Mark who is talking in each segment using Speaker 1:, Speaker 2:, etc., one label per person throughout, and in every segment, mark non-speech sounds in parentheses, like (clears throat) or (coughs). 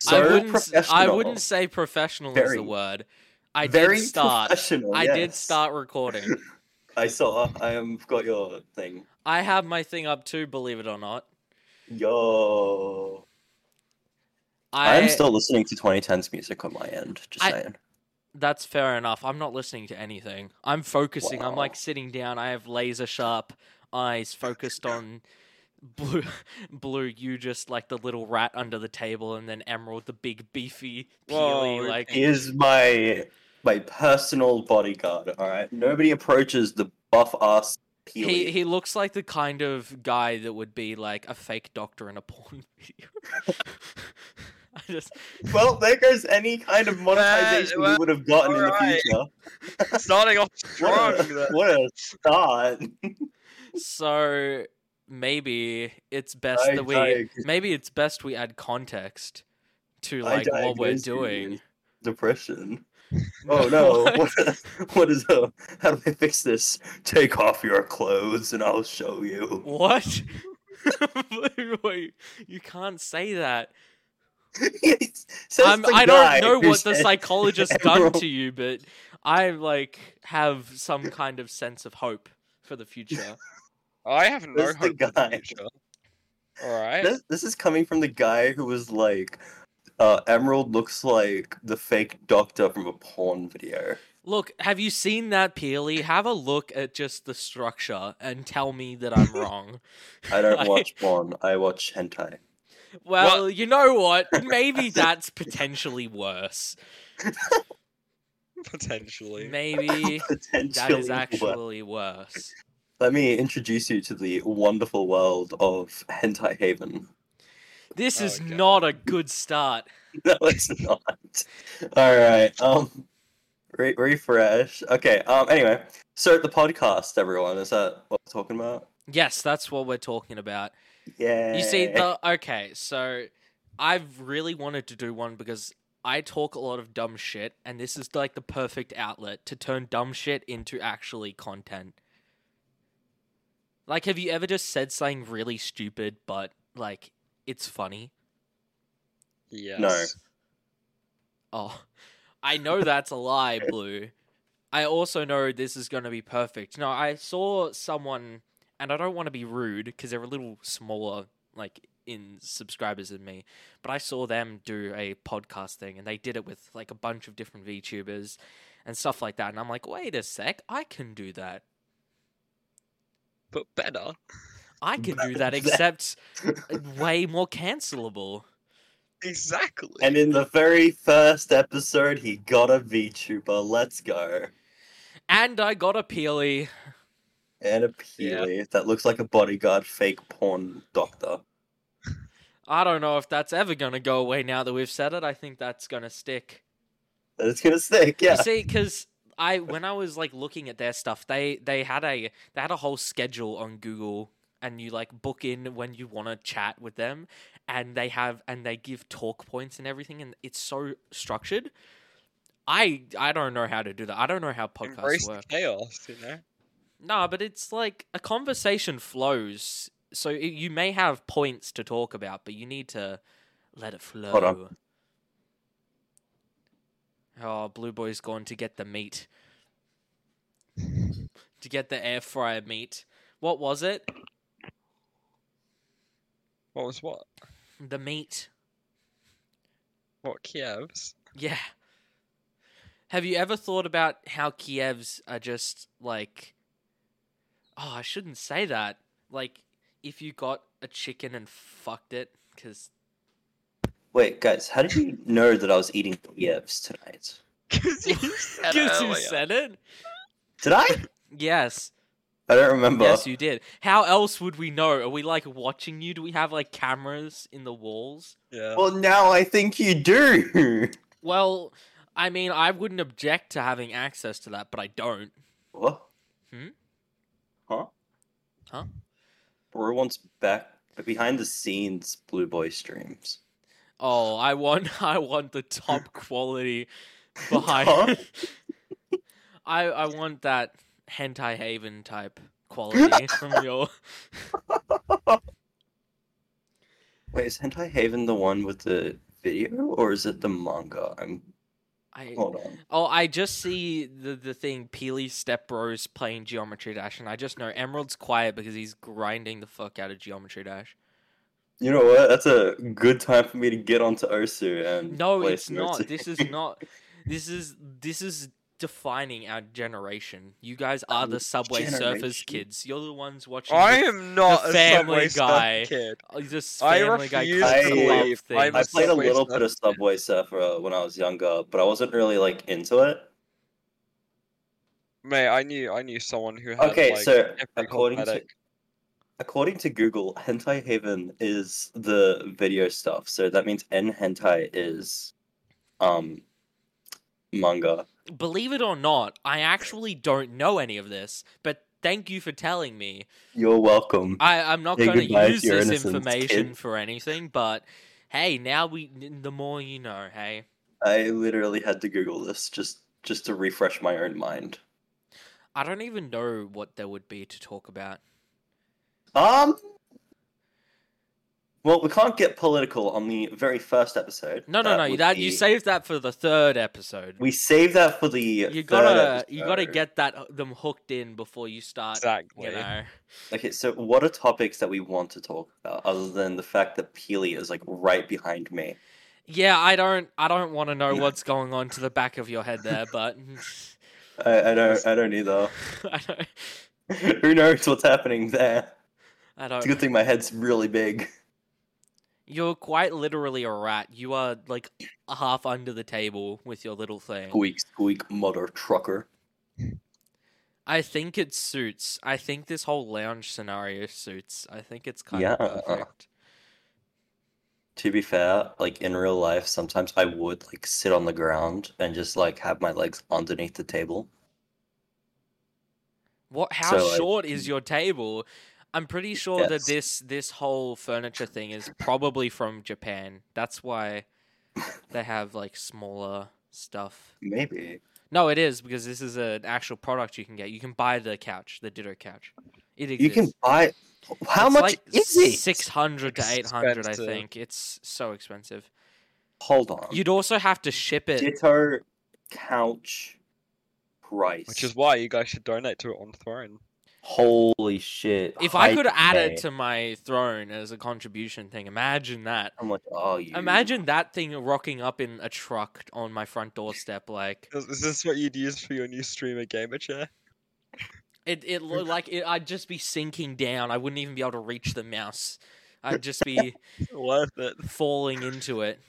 Speaker 1: So
Speaker 2: I wouldn't. s- I
Speaker 1: professional.
Speaker 2: wouldn't say professional is the word. I
Speaker 1: Very
Speaker 2: did start.
Speaker 1: professional.
Speaker 2: I did start recording. (laughs)
Speaker 1: I saw. I am got your thing.
Speaker 2: I have my thing up too. Believe it or not.
Speaker 1: Yo.
Speaker 2: I,
Speaker 1: I am still listening to 2010s music on my end. Just
Speaker 2: I-
Speaker 1: saying.
Speaker 2: That's fair enough. I'm not listening to anything. I'm focusing. I'm like sitting down. I have laser sharp eyes focused on blue. (laughs) Blue, you just like the little rat under the table, and then Emerald, the big beefy peely.
Speaker 3: Whoa,
Speaker 2: like
Speaker 1: is my my personal bodyguard. All right. Nobody approaches the buff ass Peely.
Speaker 2: he he looks like the kind of guy that would be like a fake doctor in a porn (laughs) video. (laughs) I just
Speaker 1: Well, there goes any kind of monetization
Speaker 3: well,
Speaker 1: we would have gotten in the
Speaker 3: alright.
Speaker 1: future.
Speaker 3: Starting off strong.
Speaker 1: What a, what a start.
Speaker 2: so maybe it's best
Speaker 1: I
Speaker 2: that we
Speaker 1: diag-
Speaker 2: maybe it's best we add context to like what we're doing.
Speaker 1: Depression. (laughs) Oh no! (laughs)
Speaker 2: What?
Speaker 1: What, what is a? How do I fix this? Take off your clothes and I'll show you.
Speaker 2: What? (laughs) Wait, you can't say that. I'm, I don't know what the
Speaker 1: said-
Speaker 2: psychologist done to you, but I like have some kind of sense of hope for the future.
Speaker 3: I have no
Speaker 1: That's the
Speaker 3: hope for the
Speaker 1: guy.
Speaker 3: future. All right.
Speaker 1: This, this is coming from the guy who was like, uh, Emerald looks like the fake doctor from a porn video.
Speaker 2: Look, have you seen that Peely? Have a look at just the structure and tell me that I'm (laughs) wrong.
Speaker 1: I don't (laughs)
Speaker 2: Like-
Speaker 1: watch porn. I watch hentai.
Speaker 2: Well, you know what? (laughs) Maybe that's potentially worse.
Speaker 3: Potentially.
Speaker 2: Maybe
Speaker 1: Potentially.
Speaker 2: that is
Speaker 1: worse.
Speaker 2: actually worse.
Speaker 1: Let me introduce you to the wonderful world of Hentai Haven.
Speaker 2: This is
Speaker 3: God.
Speaker 2: not a good start. (laughs)
Speaker 1: No, it's not. All right. Um, re- refresh. Okay. Um. Anyway, so the podcast, everyone, is that what we're talking about?
Speaker 2: Yes, that's what we're talking about.
Speaker 1: Yeah.
Speaker 2: You see, the okay, so I've really wanted to do one because I talk a lot of dumb shit, and this is like the perfect outlet to turn dumb shit into actually content. Like, have you ever just said something really stupid, but like it's funny?
Speaker 3: Yes. No.
Speaker 2: Oh, I know that's a lie, (laughs) Blue. I also know this is going to be perfect. No, I saw someone, and I don't want to be rude because they're a little smaller, like in subscribers than me, but I saw them do a podcast thing, and they did it with like a bunch of different VTubers and stuff like that. And I'm like, wait a sec, I can do that.
Speaker 3: But better.
Speaker 2: I can do that,
Speaker 1: That-
Speaker 2: except way more cancelable.
Speaker 3: Exactly.
Speaker 1: And in the very first episode, he got a VTuber. Let's go.
Speaker 2: And I got a peely.
Speaker 1: And a Peely that looks like a bodyguard fake porn doctor.
Speaker 2: I don't know if that's ever going to go away now that we've said it. I think that's going to stick.
Speaker 1: It's gonna stick, yeah.
Speaker 2: You see, because I when I was like looking at their stuff, they they had a they had a whole schedule on Google, and you like book in when you want to chat with them, and they have and they give talk points and everything, and it's so structured. I I don't know how to do that. I don't know how podcasts
Speaker 3: Embrace the
Speaker 2: work.
Speaker 3: chaos, you know?
Speaker 2: No, but it's like a conversation flows. So it, you may have points to talk about, but you need to let it flow.
Speaker 1: Hold on.
Speaker 2: Oh, Blue Boy's gone to get the meat. to get the air fryer meat. What was it?
Speaker 3: What was what?
Speaker 2: The meat.
Speaker 3: What Kiev's?
Speaker 2: Yeah. Have you ever thought about how Kievs are just like. Oh, I shouldn't say that. Like, if you got a chicken and fucked it, because.
Speaker 1: Wait, guys, how did you know that I was eating Kievs tonight?
Speaker 3: Because you (laughs) said
Speaker 2: Because you said it?
Speaker 1: Did I?
Speaker 2: Yes.
Speaker 1: I don't remember.
Speaker 2: Yes, you did. How else would we know? Are we like watching you? Do we have like cameras in the walls?
Speaker 3: Yeah.
Speaker 1: Well, now I think you do.
Speaker 2: Well, I mean, I wouldn't object to having access to that, but I don't.
Speaker 1: what?
Speaker 2: Hmm?
Speaker 1: Huh?
Speaker 2: Huh?
Speaker 1: Bro wants back behind the scenes Blue Boy streams.
Speaker 2: Oh, I want (laughs) I want the top (laughs) quality behind. (laughs) I I want that hentai haven type quality from your.
Speaker 1: Wait, is Hentai Haven the one with the video or is it the manga? I'm
Speaker 2: I
Speaker 1: hold on.
Speaker 2: oh, I just see the the thing. Peely Step Bros playing Geometry Dash, and I just know Emerald's quiet because he's grinding the fuck out of Geometry Dash.
Speaker 1: You know what? That's a good time for me to get onto Osu and
Speaker 2: No,
Speaker 1: play
Speaker 2: it's not.
Speaker 1: Osu.
Speaker 2: This is not. This is this is defining our generation. You guys are the
Speaker 1: Which
Speaker 2: Subway Surfers kids. You're the ones watching.
Speaker 3: I
Speaker 2: the-
Speaker 3: am not a
Speaker 2: Family
Speaker 3: Subway Surfer
Speaker 2: Guy.
Speaker 3: kid.
Speaker 2: Uh, this
Speaker 3: I
Speaker 2: Family Guy
Speaker 3: refuse
Speaker 2: Club
Speaker 1: to
Speaker 3: believe
Speaker 2: thing.
Speaker 3: I'm
Speaker 1: I
Speaker 3: a
Speaker 1: played a little bit of Subway Surfer when I was younger, but I wasn't really like into it.
Speaker 3: Mate, I knew I knew someone who had
Speaker 1: Okay,
Speaker 3: like
Speaker 1: so
Speaker 3: every
Speaker 1: according to
Speaker 3: cosmetic.
Speaker 1: According to Google, Hentai Haven is the video stuff. So that means N hentai is um manga.
Speaker 2: Believe it or not, I actually don't know any of this, but thank you for telling me.
Speaker 1: You're welcome.
Speaker 2: I, I'm not going to use this information
Speaker 1: kid.
Speaker 2: for anything, but hey, now we the more you know, hey.
Speaker 1: I literally had to Google this just just to refresh my own mind.
Speaker 2: I don't even know what there would be to talk about.
Speaker 1: Um. Well, we can't get political on the very first episode.
Speaker 2: No, no,
Speaker 1: That
Speaker 2: no.
Speaker 1: would
Speaker 2: That you
Speaker 1: be-
Speaker 2: saved that for the third episode.
Speaker 1: We save that for the.
Speaker 2: you
Speaker 1: third
Speaker 2: gotta, you gotta
Speaker 1: episode.
Speaker 2: get that them hooked in before you start.
Speaker 3: Exactly.
Speaker 2: You know,
Speaker 1: Okay, so what are topics that we want to talk about other than the fact that Peely is like right behind me?
Speaker 2: yeah. I don't, I don't want to know what's going on to the back of your head there, but (laughs)
Speaker 1: I, I don't. I don't either. (laughs)
Speaker 2: I don't, (laughs)
Speaker 1: Who knows what's happening there?
Speaker 2: I
Speaker 1: It's a good thing my head's really big.
Speaker 2: You're quite literally a rat. You are like half under the table with your little thing.
Speaker 1: Squeak, squeak, mother trucker.
Speaker 2: I think it suits. I think this whole lounge scenario suits. I think it's kind
Speaker 1: Yeah.
Speaker 2: of perfect.
Speaker 1: To be fair, like in real life, sometimes I would like sit on the ground and just like have my legs underneath the table.
Speaker 2: What? How
Speaker 1: So, like,
Speaker 2: short is your table? I'm pretty sure that this this whole furniture thing is probably from Japan. That's why they have like smaller stuff.
Speaker 1: Maybe.
Speaker 2: No, it is because this is an actual product you can get. You can buy the couch, the Ditto couch. It exists.
Speaker 1: You can buy. How
Speaker 2: It's
Speaker 1: much
Speaker 2: like
Speaker 1: is it?
Speaker 2: Six hundred to eight hundred, I think. It's so expensive.
Speaker 1: Hold on.
Speaker 2: You'd also have to ship it.
Speaker 1: Ditto couch price.
Speaker 3: Which is why you guys should donate to it on Throne.
Speaker 1: Holy shit.
Speaker 2: If I could add
Speaker 1: Okay.
Speaker 2: it to my throne as a contribution thing, imagine that.
Speaker 1: How much are you?
Speaker 2: Imagine that thing rocking up in a truck on my front doorstep, like
Speaker 3: Is, is this what you'd use for your new streamer gamer chair?
Speaker 2: it. It looked like it, I'd just be sinking down. I wouldn't even be able to reach the mouse. I'd just be (laughs)
Speaker 3: Worth it.
Speaker 2: falling into it.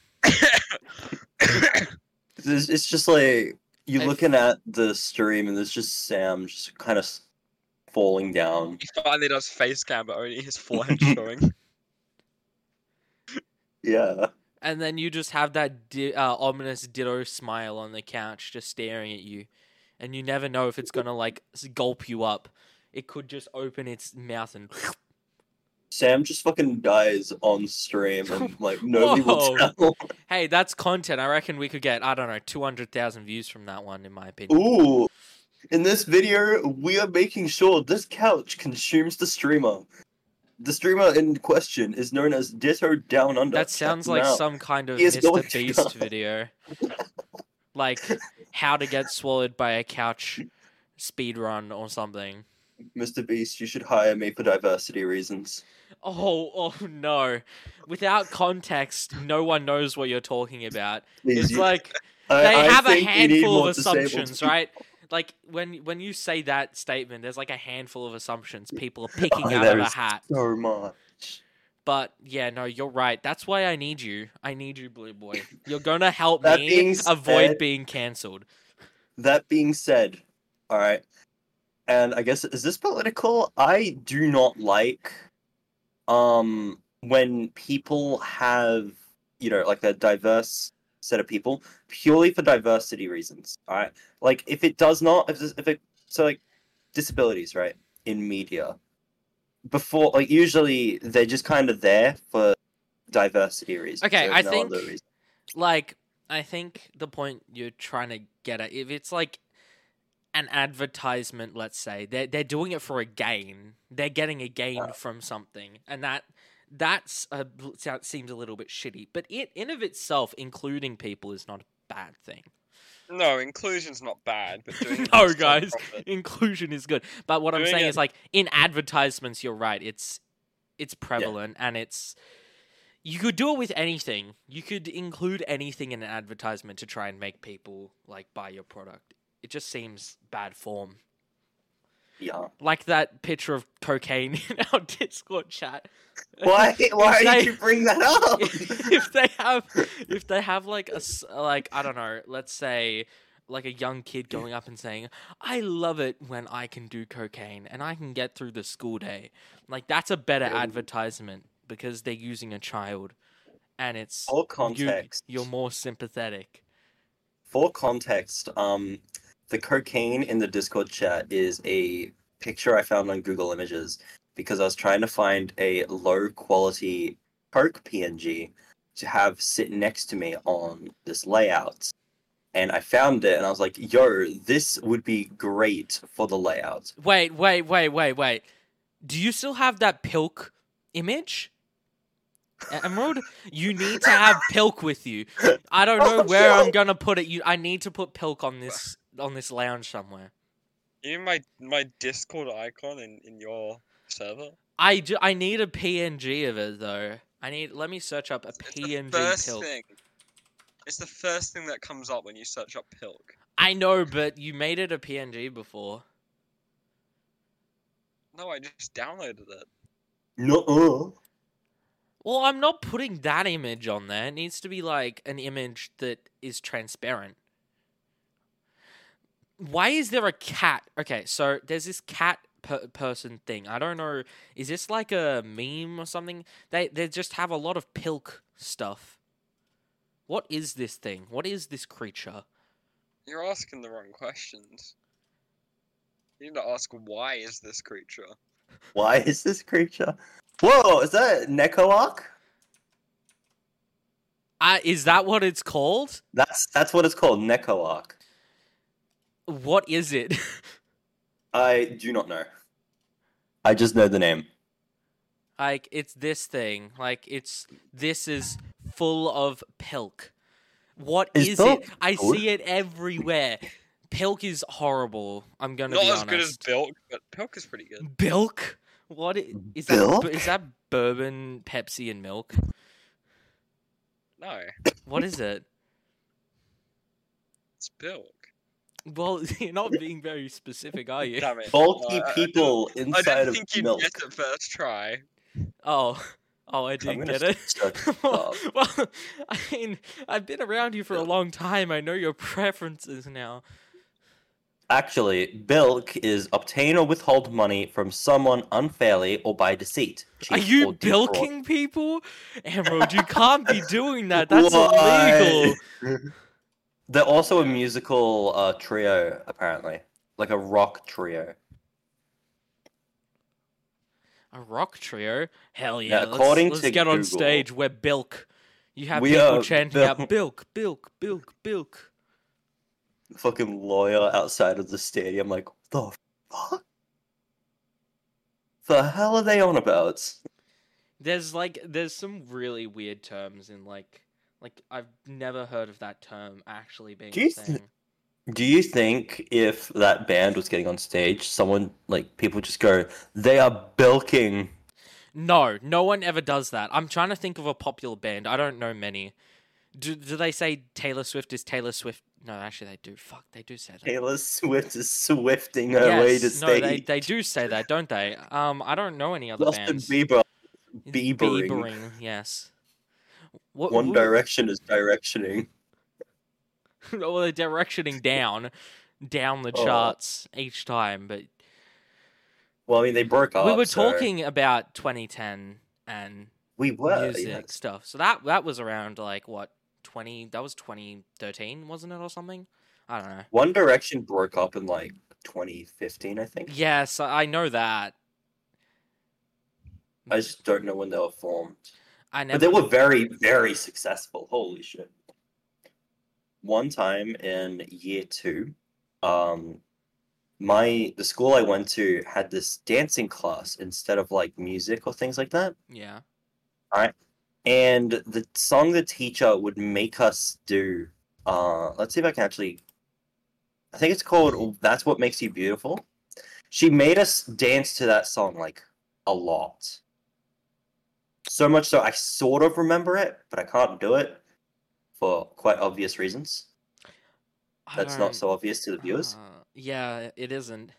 Speaker 1: It's, it's just like you're
Speaker 2: I-
Speaker 1: looking at the stream and there's just Sam just kind of falling down.
Speaker 3: He finally does face cam, but only his forehead (laughs) showing.
Speaker 1: Yeah.
Speaker 2: And then you just have that di- uh, ominous ditto smile on the couch, just staring at you, and you never know if it's gonna like gulp you up. It could just open its mouth and. (laughs)
Speaker 1: Sam just fucking dies on stream and (laughs) like nobody will
Speaker 2: Whoa.
Speaker 1: tell.
Speaker 2: Hey, that's content. I reckon we could get I don't know two hundred thousand views from that one, in my opinion.
Speaker 1: Ooh. In this video, we are making sure this couch consumes the streamer. The streamer in question is known as Ditto Down Under.
Speaker 2: That sounds like
Speaker 1: out.
Speaker 2: some kind of
Speaker 1: He is going
Speaker 2: Mr. Beast video, (laughs) like how to get swallowed by a couch speed run or something.
Speaker 1: Mr. Beast, you should hire me for diversity reasons.
Speaker 2: Oh, oh no! Without context, no one knows what you're talking about. It's like
Speaker 1: I-
Speaker 2: they
Speaker 1: I
Speaker 2: have a
Speaker 1: think we need
Speaker 2: handful of assumptions,
Speaker 1: people.
Speaker 2: right? Like when when you say that statement, there's like a handful of assumptions people are picking (laughs)
Speaker 1: Oh,
Speaker 2: out of a hat.
Speaker 1: So much.
Speaker 2: But yeah, no, you're right. That's why I need you. I need you, Blue Boy. You're gonna help (laughs) me
Speaker 1: being
Speaker 2: avoid
Speaker 1: said-
Speaker 2: being cancelled.
Speaker 1: That being said, all right, and I guess is this political? I do not like um when people have you know like a diverse set of people purely for diversity reasons. All right, like if it does not, if if it so like disabilities, right, in media before like usually they're just kind of there for diversity reasons.
Speaker 2: Okay, I
Speaker 1: no
Speaker 2: think- Like, I think the point you're trying to get at, if it's like an advertisement, let's say, they're they're doing it for a gain. They're getting a gain from something, and that that's a, that seems a little bit shitty. But it in of itself, including people, is not a bad thing.
Speaker 3: No, inclusion's not bad, but doing (laughs)
Speaker 2: No, guys. Inclusion is good, but what I'm saying
Speaker 3: it-
Speaker 2: is like in advertisements, you're right. It's it's prevalent and it's you could do it with anything. You could include anything in an advertisement to try and make people like buy your product. It just seems bad form.
Speaker 1: Yeah.
Speaker 2: Like that picture of cocaine (laughs) in our Discord chat.
Speaker 1: Why? (laughs) Why did you bring that up? (laughs)
Speaker 2: if they have if they have like a like I don't know, let's say like a young kid going up and saying, "I love it when I can do cocaine and I can get through the school day." Like that's a better
Speaker 1: Yeah.
Speaker 2: advertisement because they're using a child and it's
Speaker 1: For
Speaker 2: you-
Speaker 1: context,
Speaker 2: you're more sympathetic.
Speaker 1: for context, um, the cocaine in the Discord chat is a picture I found on Google Images because I was trying to find a low quality Coke PNG to have sit next to me on this layout. And I found it and I was like, yo, this would be great for the layout.
Speaker 2: Wait, wait, wait, wait, wait. Do you still have that Pilk image? Emerald, you need to have Pilk with you. I don't (laughs) oh, know
Speaker 1: Oh,
Speaker 2: where I'm gonna put it. You, I need to put Pilk on this on this lounge somewhere.
Speaker 3: You know my my Discord icon in, in your server?
Speaker 2: I, ju- I need a PNG of it though. I need. Let me search up a
Speaker 3: It's
Speaker 2: PNG
Speaker 3: the first
Speaker 2: Pilk.
Speaker 3: thing. It's the first thing that comes up when you search up Pilk.
Speaker 2: I know, but you made it a PNG before.
Speaker 3: No, I just downloaded it.
Speaker 1: No.
Speaker 2: Well, I'm not putting that image on there. It needs to be like an image that is transparent. Why is there a cat? Okay, so there's this cat per- person thing. I don't know. Is this like a meme or something? They they just have a lot of pilk stuff. What is this thing? What is this creature?
Speaker 3: You're asking the wrong questions. You need to ask why is this creature?
Speaker 1: Why is this creature? Whoa, is that Neco-Arc?
Speaker 2: Uh, is that what it's called?
Speaker 1: That's that's what it's called, Neco-Arc.
Speaker 2: What is it? (laughs)
Speaker 1: I do not know. I just know the name.
Speaker 2: Like it's this thing. Like it's this is full of pilk. What
Speaker 1: Is
Speaker 2: is, it? I
Speaker 1: good?
Speaker 2: see it everywhere. Pilk is horrible. I'm gonna
Speaker 3: Not
Speaker 2: be
Speaker 3: as good as Bilk, but Pilk is pretty good.
Speaker 2: Bilk? What i- is that?
Speaker 1: Bilk?
Speaker 2: bu- Is that bourbon, Pepsi, and milk?
Speaker 3: No,
Speaker 2: What is it?
Speaker 3: it's Bilk.
Speaker 2: Well, (laughs) you're not being very specific, are you?
Speaker 3: Damn it.
Speaker 1: Bulky
Speaker 3: Uh, I- I
Speaker 1: people
Speaker 3: didn't-
Speaker 1: inside
Speaker 3: I didn't
Speaker 1: of
Speaker 3: think you'd
Speaker 1: milk.
Speaker 3: get it first try.
Speaker 2: Oh, oh, I
Speaker 1: I'm
Speaker 2: didn't get (laughs) it. well, (laughs) well, I mean, I've been around you for a long time. I know your preferences now.
Speaker 1: Actually, bilk is obtain or withhold money from someone unfairly or by deceit.
Speaker 2: Are you
Speaker 1: or defraud.
Speaker 2: bilking people? Emerald, you can't be doing that. That's
Speaker 1: Why?
Speaker 2: illegal.
Speaker 1: They're also a musical uh, trio, apparently, like a rock trio.
Speaker 2: A rock trio? Hell
Speaker 1: Yeah,
Speaker 2: yeah. let's
Speaker 1: according
Speaker 2: let's
Speaker 1: to
Speaker 2: get on stage. We're bilk. You have
Speaker 1: We
Speaker 2: people chanting out
Speaker 1: bilk.
Speaker 2: bilk, bilk, bilk, bilk.
Speaker 1: Fucking lawyer outside of the stadium, like, the fuck? The hell are they on about?
Speaker 2: There's like there's some really weird terms in like like I've never heard of that term actually being
Speaker 1: Do
Speaker 2: a
Speaker 1: you th- Do you think if that band was getting on stage, someone like people just go, they are bilking?
Speaker 2: No, no one ever does that. I'm trying to think of a popular band. I don't know many. Do, do they say Taylor Swift is Taylor Swift? No, actually they do. Fuck, they do say that.
Speaker 1: Taylor Swift is swifting her way to
Speaker 2: yes,
Speaker 1: stage.
Speaker 2: no, they they do say that, don't they? Um, I don't know any other
Speaker 1: Justin
Speaker 2: bands.
Speaker 1: Bieber. Biebering.
Speaker 2: Biebering, yes. What,
Speaker 1: One
Speaker 2: who-
Speaker 1: Direction is directioning. (laughs)
Speaker 2: well, they're directioning down, down the
Speaker 1: Oh.
Speaker 2: charts each time. But
Speaker 1: Well, I mean, they broke up.
Speaker 2: we were
Speaker 1: so-
Speaker 2: talking about 2010 and
Speaker 1: We were.
Speaker 2: music
Speaker 1: yes.
Speaker 2: stuff. So that that was around like what 20? That was 2013, wasn't it, or something? I don't know.
Speaker 1: One Direction broke up in like 2015, I think.
Speaker 2: Yes, I know that.
Speaker 1: I just don't know when they were formed.
Speaker 2: I never.
Speaker 1: But they were very, very successful. Holy shit. One time in year two, um, my the school I went to had this dancing class instead of like music or things like that.
Speaker 2: Yeah. All right.
Speaker 1: And the song the teacher would make us do. Uh, let's see if I can actually. I think it's called "That's What Makes You Beautiful." She made us dance to that song like a lot. So much so I sort of remember it, but I can't do it for quite obvious reasons. That's
Speaker 2: don't-
Speaker 1: so obvious to the viewers.
Speaker 2: Uh, yeah, it isn't.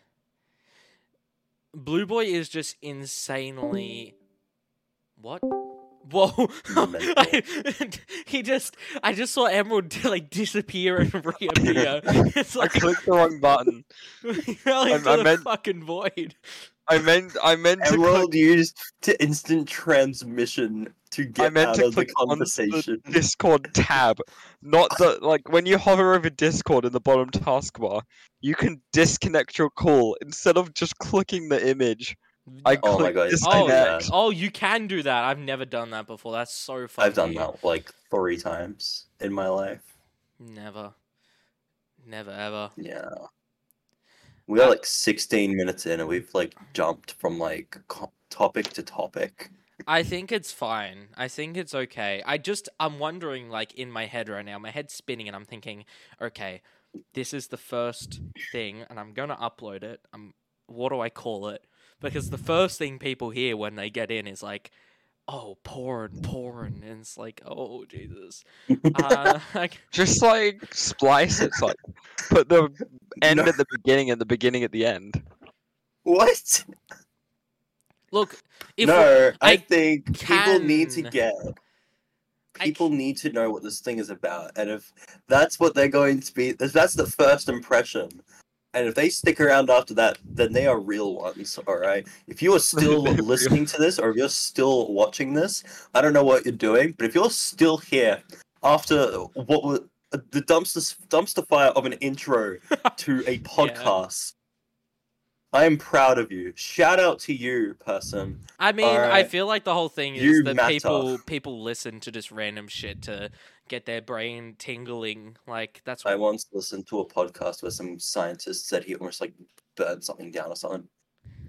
Speaker 2: Blue Boy is just insanely. What? Whoa! (laughs) I, he just, I just saw Emerald (laughs) like disappear and reappear. (laughs) it's
Speaker 3: I
Speaker 2: like
Speaker 3: clicked the wrong button.
Speaker 2: he fell into
Speaker 3: I
Speaker 2: the
Speaker 3: meant-
Speaker 2: fucking void.
Speaker 3: I meant I meant to click
Speaker 1: Emerald used to instant transmission to
Speaker 3: I
Speaker 1: get
Speaker 3: meant
Speaker 1: out
Speaker 3: to
Speaker 1: of the
Speaker 3: click on
Speaker 1: conversation.
Speaker 3: the Discord tab, not the like when you hover over Discord in the bottom taskbar, you can disconnect your call instead of just clicking the image. I
Speaker 1: Oh my
Speaker 3: clicked
Speaker 1: God, I
Speaker 2: Oh,
Speaker 1: that.
Speaker 2: oh, you can do that. I've never done that before. That's so funny.
Speaker 1: I've done that like three times in my life.
Speaker 2: Never, never ever.
Speaker 1: Yeah. We are like 16 minutes in and we've like jumped from like topic to topic.
Speaker 2: I think it's fine. I think it's okay. I just I'm wondering like in my head right now, my head's spinning and I'm thinking, okay, this is the first thing and I'm going to upload it. Um what do I call it? Because the first thing people hear when they get in is like, "Oh, porn, porn." And it's like, "Oh, Jesus." Uh, (laughs) (laughs) like,
Speaker 3: Just like splice it, like put the end
Speaker 1: No.
Speaker 3: at the beginning and the beginning at the end.
Speaker 1: What?
Speaker 2: look, if
Speaker 1: no, I,
Speaker 2: I
Speaker 1: think people need to
Speaker 2: can-
Speaker 1: get.
Speaker 2: I
Speaker 1: People need to know what this thing is about, and if that's what they're going to be, if that's the first impression, and if they stick around after that, then they are real ones. All right. If you (laughs) are still listening to this, or if you're still watching this, I don't know what you're doing, but if you're still here after what was the dumpster dumpster fire of an intro (laughs) to a podcast. I am proud of you. Shout out to you, person.
Speaker 2: I mean, I feel like the whole thing is
Speaker 1: You
Speaker 2: that
Speaker 1: matter.
Speaker 2: people people listen to just random shit to get their brain tingling. Like that's what I
Speaker 1: once listened to a podcast where some scientist said he almost like burned something down or something.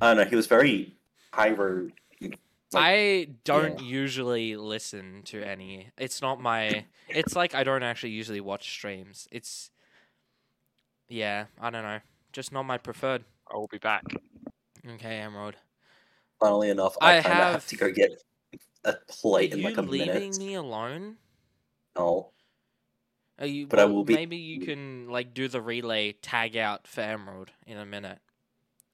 Speaker 1: I don't know. He was very pyro. like-
Speaker 2: I don't usually listen to any. It's not my. It's like I don't actually usually watch streams. It's yeah, I don't know. Just not my preferred.
Speaker 3: I will be back.
Speaker 2: Okay, Emerald.
Speaker 1: Funnily enough,
Speaker 2: I
Speaker 1: I, kind of have...
Speaker 2: have-
Speaker 1: to go get a plate
Speaker 2: Are
Speaker 1: in like a minute.
Speaker 2: leaving
Speaker 1: minute.
Speaker 2: me alone?
Speaker 1: No,
Speaker 2: Are you?
Speaker 1: But I will be-
Speaker 2: Maybe you can like do the relay tag out for Emerald in a minute.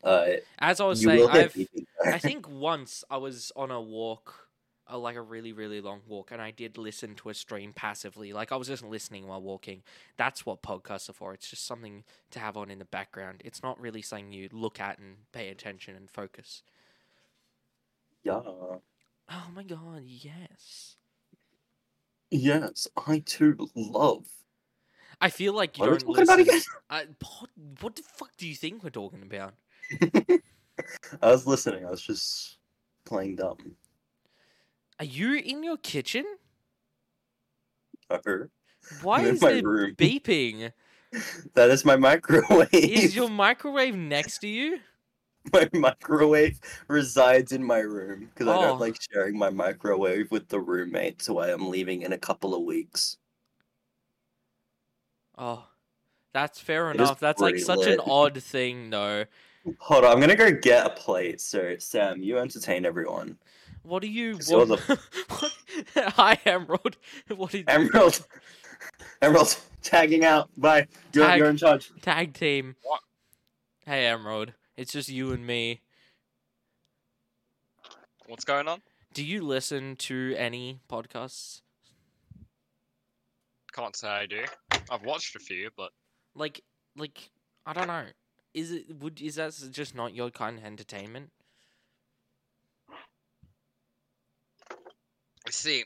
Speaker 1: uh,
Speaker 2: As I was saying, I've. I think once I was on a walk, uh, like a really, really long walk, and I did listen to a stream passively. Like I was just listening while walking. That's what podcasts are for. It's just something to have on in the background. It's not really something you look at and pay attention and focus.
Speaker 1: yeah.
Speaker 2: Oh my god, yes.
Speaker 1: Yes, I too love.
Speaker 2: I feel like you
Speaker 1: What are we
Speaker 2: don't
Speaker 1: talking about
Speaker 2: listen.
Speaker 1: again?
Speaker 2: I, what, what the fuck do you think we're talking about? (laughs)
Speaker 1: I was listening. I was just playing dumb.
Speaker 2: Are you in your kitchen?
Speaker 1: Uh,
Speaker 2: Why
Speaker 1: I'm in
Speaker 2: is
Speaker 1: my
Speaker 2: it
Speaker 1: room.
Speaker 2: beeping? (laughs)
Speaker 1: That is my microwave.
Speaker 2: Is your microwave next to you? (laughs)
Speaker 1: my microwave resides in my room because I
Speaker 2: Oh.
Speaker 1: don't like sharing my microwave with the roommate, so I am leaving in a couple of weeks.
Speaker 2: Oh, that's fair
Speaker 1: It is
Speaker 2: enough. That's like
Speaker 1: pretty
Speaker 2: such an (laughs) odd thing, though.
Speaker 1: Hold on, I'm gonna go get a plate. So Sam, you entertain everyone.
Speaker 2: What do you?
Speaker 1: Because you're (laughs)
Speaker 2: What, what- Hi, Emerald. What did
Speaker 1: Emerald, Emerald, tagging out. Bye. You're,
Speaker 2: Tag.
Speaker 1: you're in charge.
Speaker 2: tag team?
Speaker 3: What?
Speaker 2: Hey, Emerald. It's just you and me.
Speaker 3: What's going on?
Speaker 2: Do you listen to any podcasts?
Speaker 3: Can't say I do. I've watched a few, but
Speaker 2: Like, like I don't know. Is it would is that just not your kind of entertainment?
Speaker 3: I see.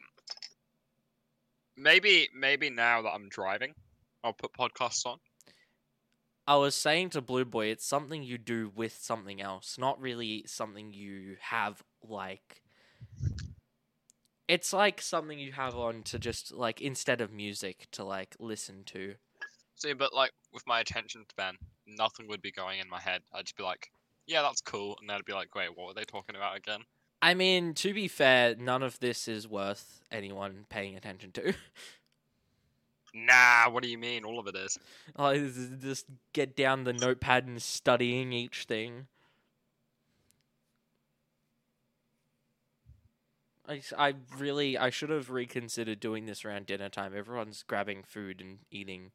Speaker 3: Maybe maybe now that I'm driving, I'll put podcasts on.
Speaker 2: I was saying to Blue Boy, it's something you do with something else, not really something you have like. It's like something you have on to just like instead of music to like listen to.
Speaker 3: See, but like with my attention span, nothing would be going in my head. I'd just be like, "Yeah, that's cool," and then I'd be like, "Wait, what were they talking about again?"
Speaker 2: I mean, to be fair, none of this is worth anyone paying attention to. (laughs)
Speaker 3: Nah, what do you mean? All of it is.
Speaker 2: Oh, just- just get down the notepad and studying each thing. I, I really I should have reconsidered doing this around dinner time. Everyone's grabbing food and eating.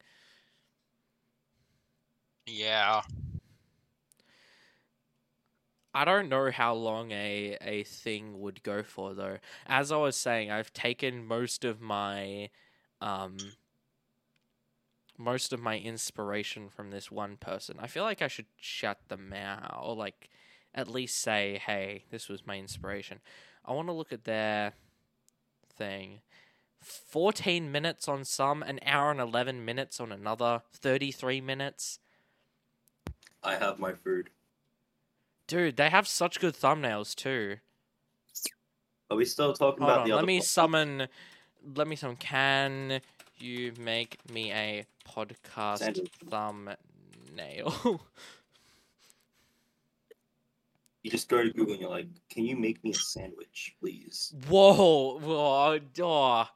Speaker 3: Yeah.
Speaker 2: I don't know how long a a thing would go for though. As I was saying, I've taken most of my um most of my inspiration from this one person. I feel like I should shout them out or like at least say, "Hey, this was my inspiration." I want to look at their thing. 14 minutes on some, an hour and 11 minutes on another, 33 minutes.
Speaker 1: I have my food.
Speaker 2: Dude, they have such good thumbnails too.
Speaker 1: Are we still talking
Speaker 2: Hold
Speaker 1: about
Speaker 2: on,
Speaker 1: the
Speaker 2: let
Speaker 1: other?
Speaker 2: me
Speaker 1: podcast?
Speaker 2: summon. Let me summon. Can you make me a podcast
Speaker 1: Sandwich.
Speaker 2: thumbnail? (laughs)
Speaker 1: You just go to Google and you're like, "Can you make me a sandwich, please?"
Speaker 2: Whoa, whoa, oh, oh.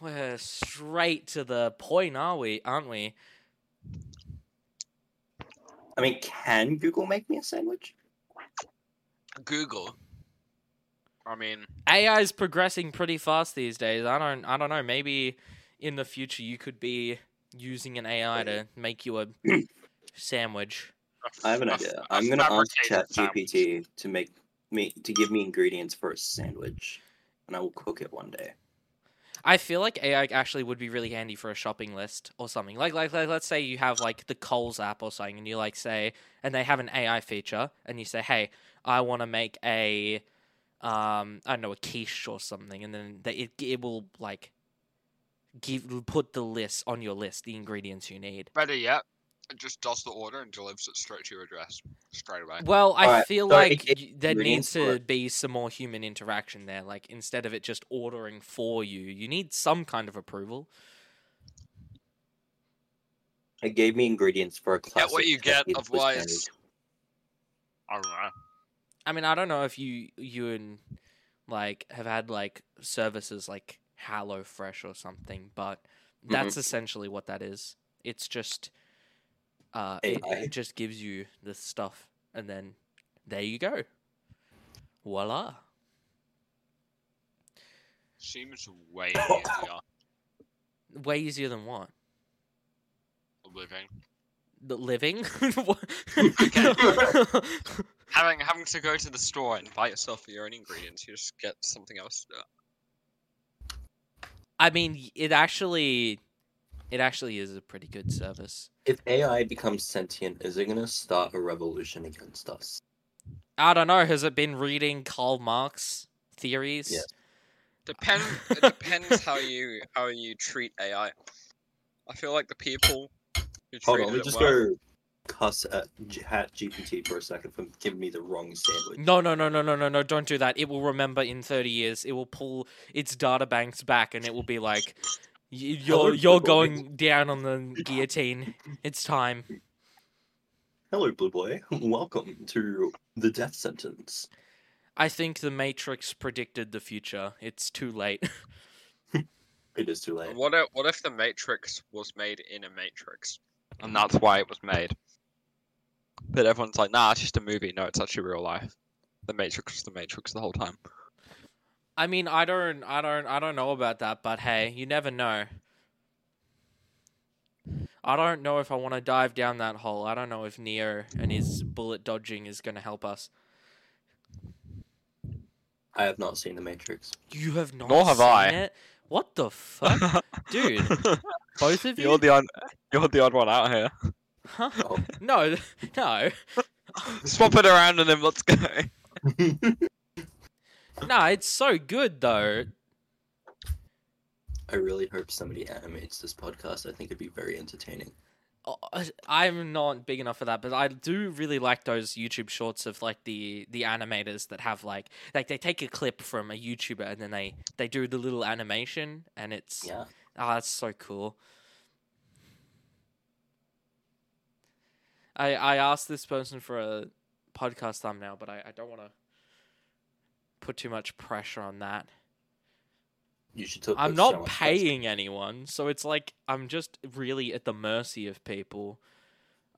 Speaker 2: We're straight to the point, are we? Aren't we?
Speaker 1: I mean, can Google make me a sandwich?
Speaker 3: Google. I mean,
Speaker 2: AI is progressing pretty fast these days. I don't, I don't know. Maybe in the future you could be using an AI to make you a (clears throat) sandwich.
Speaker 1: I have an
Speaker 3: f-
Speaker 1: idea.
Speaker 3: a
Speaker 1: I'm gonna ask
Speaker 3: fabricated sandwich.
Speaker 1: ChatGPT to make me to give me ingredients for a sandwich, and I will cook it one day.
Speaker 2: I feel like AI actually would be really handy for a shopping list or something. Like, like, like, let's say you have like the Coles app or something, and you like say, and they have an AI feature, and you say, "Hey, I want to make a, um, I don't know, a quiche or something," and then they, it it will like give put the list on your list, the ingredients you need.
Speaker 3: Better yet, it just does the order and delivers it straight to your address straight away.
Speaker 2: Well, I
Speaker 1: Alright,
Speaker 2: feel
Speaker 1: so
Speaker 2: like
Speaker 1: gave
Speaker 2: y- there needs to be some more human interaction there. Like instead of it just ordering for you, you need some kind of approval.
Speaker 1: It gave me ingredients for a classic.
Speaker 3: Get what you get,
Speaker 1: Chinese
Speaker 3: otherwise. I don't know.
Speaker 2: I mean, I don't know if you you and like have had like services like Hello Fresh or something, but that's essentially what that is. It's just uh it,
Speaker 1: AI.
Speaker 2: it just gives you the stuff and then there you go. Voila.
Speaker 3: Seems way easier (coughs)
Speaker 2: Way easier than what?
Speaker 3: living.
Speaker 2: The living? (laughs) (laughs)
Speaker 3: Having having to go to the store and buy yourself your own ingredients, you just get something else. To do it.
Speaker 2: I mean, it actually it actually is a pretty good service.
Speaker 1: if AI becomes sentient, is it gonna start a revolution against us?
Speaker 2: I don't know, has it been reading Karl Marx theories?
Speaker 1: Yes.
Speaker 3: Depend. (laughs) it depends how you how you treat AI. I feel like the people who
Speaker 1: Hold on, let me just
Speaker 3: well-
Speaker 1: go cuss at Chat GPT for a second for giving me the wrong sandwich.
Speaker 2: No, no, no, no, no, no, no, don't do that. It will remember in 30 years. It will pull its data banks back and it will be like, you're, you're going down on the guillotine. It's time.
Speaker 1: Hello, Blue Boy. (laughs) Welcome to the death sentence.
Speaker 2: I think the Matrix predicted the future. It's too late. (laughs)
Speaker 1: It is too late.
Speaker 3: What if what if the Matrix was made in a Matrix, and mm. that's why it was made? But everyone's like, nah, it's just a movie. No, it's actually real life. The Matrix was the Matrix the whole time.
Speaker 2: I mean, I don't, I don't, I don't know about that, but hey, you never know. I don't know if I want to dive down that hole. I don't know if Neo and his bullet dodging is going to help us.
Speaker 1: I have not seen The Matrix.
Speaker 2: You have not
Speaker 3: Nor have
Speaker 2: seen
Speaker 3: I.
Speaker 2: it? What the fuck? (laughs) Dude, both of you?
Speaker 3: you're the odd, you're the odd one out here.
Speaker 2: Huh?
Speaker 1: Oh.
Speaker 2: No, (laughs) no.
Speaker 3: Swap it around and then let's go.
Speaker 2: no, it's so good though.
Speaker 1: I really hope somebody animates this podcast. I think it'd be very entertaining.
Speaker 2: Uh, I'm not big enough for that, but I do really like those YouTube shorts of like the the animators that have like like they take a clip from a YouTuber and then they they do the little animation and it's
Speaker 1: Yeah.
Speaker 2: oh that's so cool. I I asked this person for a podcast thumbnail, but I, I don't want to put too much pressure on that.
Speaker 1: You should. Put
Speaker 2: I'm not paying anyone, so it's like I'm just really at the mercy of people.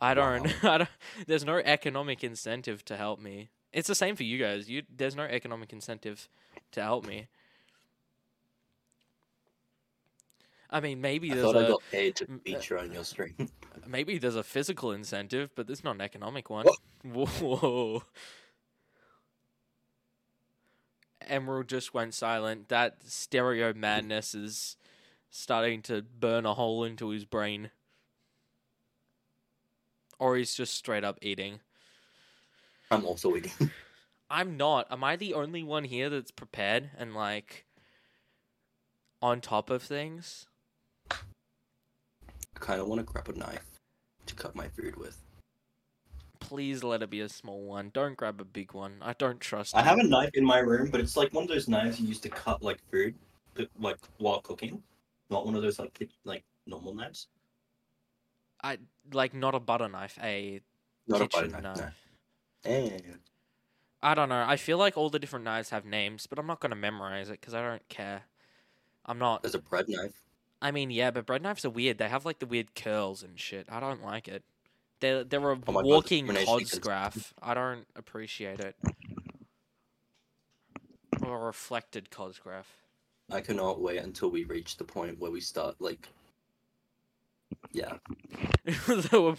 Speaker 2: I don't,
Speaker 1: Wow. (laughs)
Speaker 2: I don't there's no economic incentive to help me. It's the same for you guys. You there's no economic incentive to help me. I mean, maybe
Speaker 1: I
Speaker 2: there's
Speaker 1: thought I
Speaker 2: a
Speaker 1: got paid to
Speaker 2: uh,
Speaker 1: feature on your stream. (laughs)
Speaker 2: maybe there's a physical incentive, but there's not an economic one. Whoa. Emerald just went silent. That stereo madness is starting to burn a hole into his brain. Or he's just straight up eating.
Speaker 1: I'm also eating. (laughs)
Speaker 2: I'm not. Am I the only one here that's prepared and like on top of things?
Speaker 1: I kind of want to grab a knife to cut my food with.
Speaker 2: Please let it be a small one. Don't grab a big one. I don't trust
Speaker 1: I
Speaker 2: you.
Speaker 1: have a knife in my room, but it's like one of those knives you use to cut like food, but, like while cooking. Not one of those like like normal knives.
Speaker 2: I like not a butter knife, a
Speaker 1: Not a
Speaker 2: kitchen
Speaker 1: butter knife.
Speaker 2: knife.
Speaker 1: No. Eh.
Speaker 2: I don't know. I feel like all the different knives have names, but I'm not gonna memorize it because I don't care. I'm not.
Speaker 1: There's a bread knife.
Speaker 2: I mean, yeah, but bread knives are weird. They have like the weird curls and shit. I don't like it. They're they're a
Speaker 1: Oh God,
Speaker 2: walking
Speaker 1: cos
Speaker 2: graph. I don't appreciate it. Or a reflected cos graph.
Speaker 1: I cannot wait until we reach the point where we start like. Yeah, (laughs)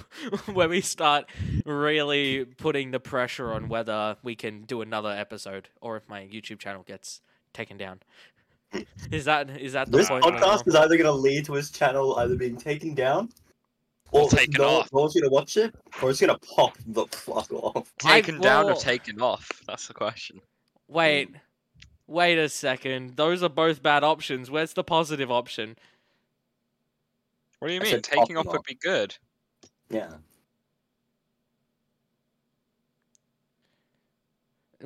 Speaker 2: where we start really putting the pressure on whether we can do another episode or if my YouTube channel gets taken down. Is that is that the
Speaker 1: this
Speaker 2: point?
Speaker 1: podcast is either going to lead to his channel either being taken down,
Speaker 3: Or
Speaker 1: or
Speaker 3: taken
Speaker 1: no,
Speaker 3: off.
Speaker 1: no one's going to watch it, or it's going to pop the fuck off.
Speaker 2: I- (laughs)
Speaker 3: Taken down or taken off? That's the question.
Speaker 2: Wait, wait a second. Those are both bad options. Where's the positive option?
Speaker 3: What do you
Speaker 1: I
Speaker 3: mean? Taking off
Speaker 1: popping
Speaker 3: would be good.
Speaker 1: Yeah,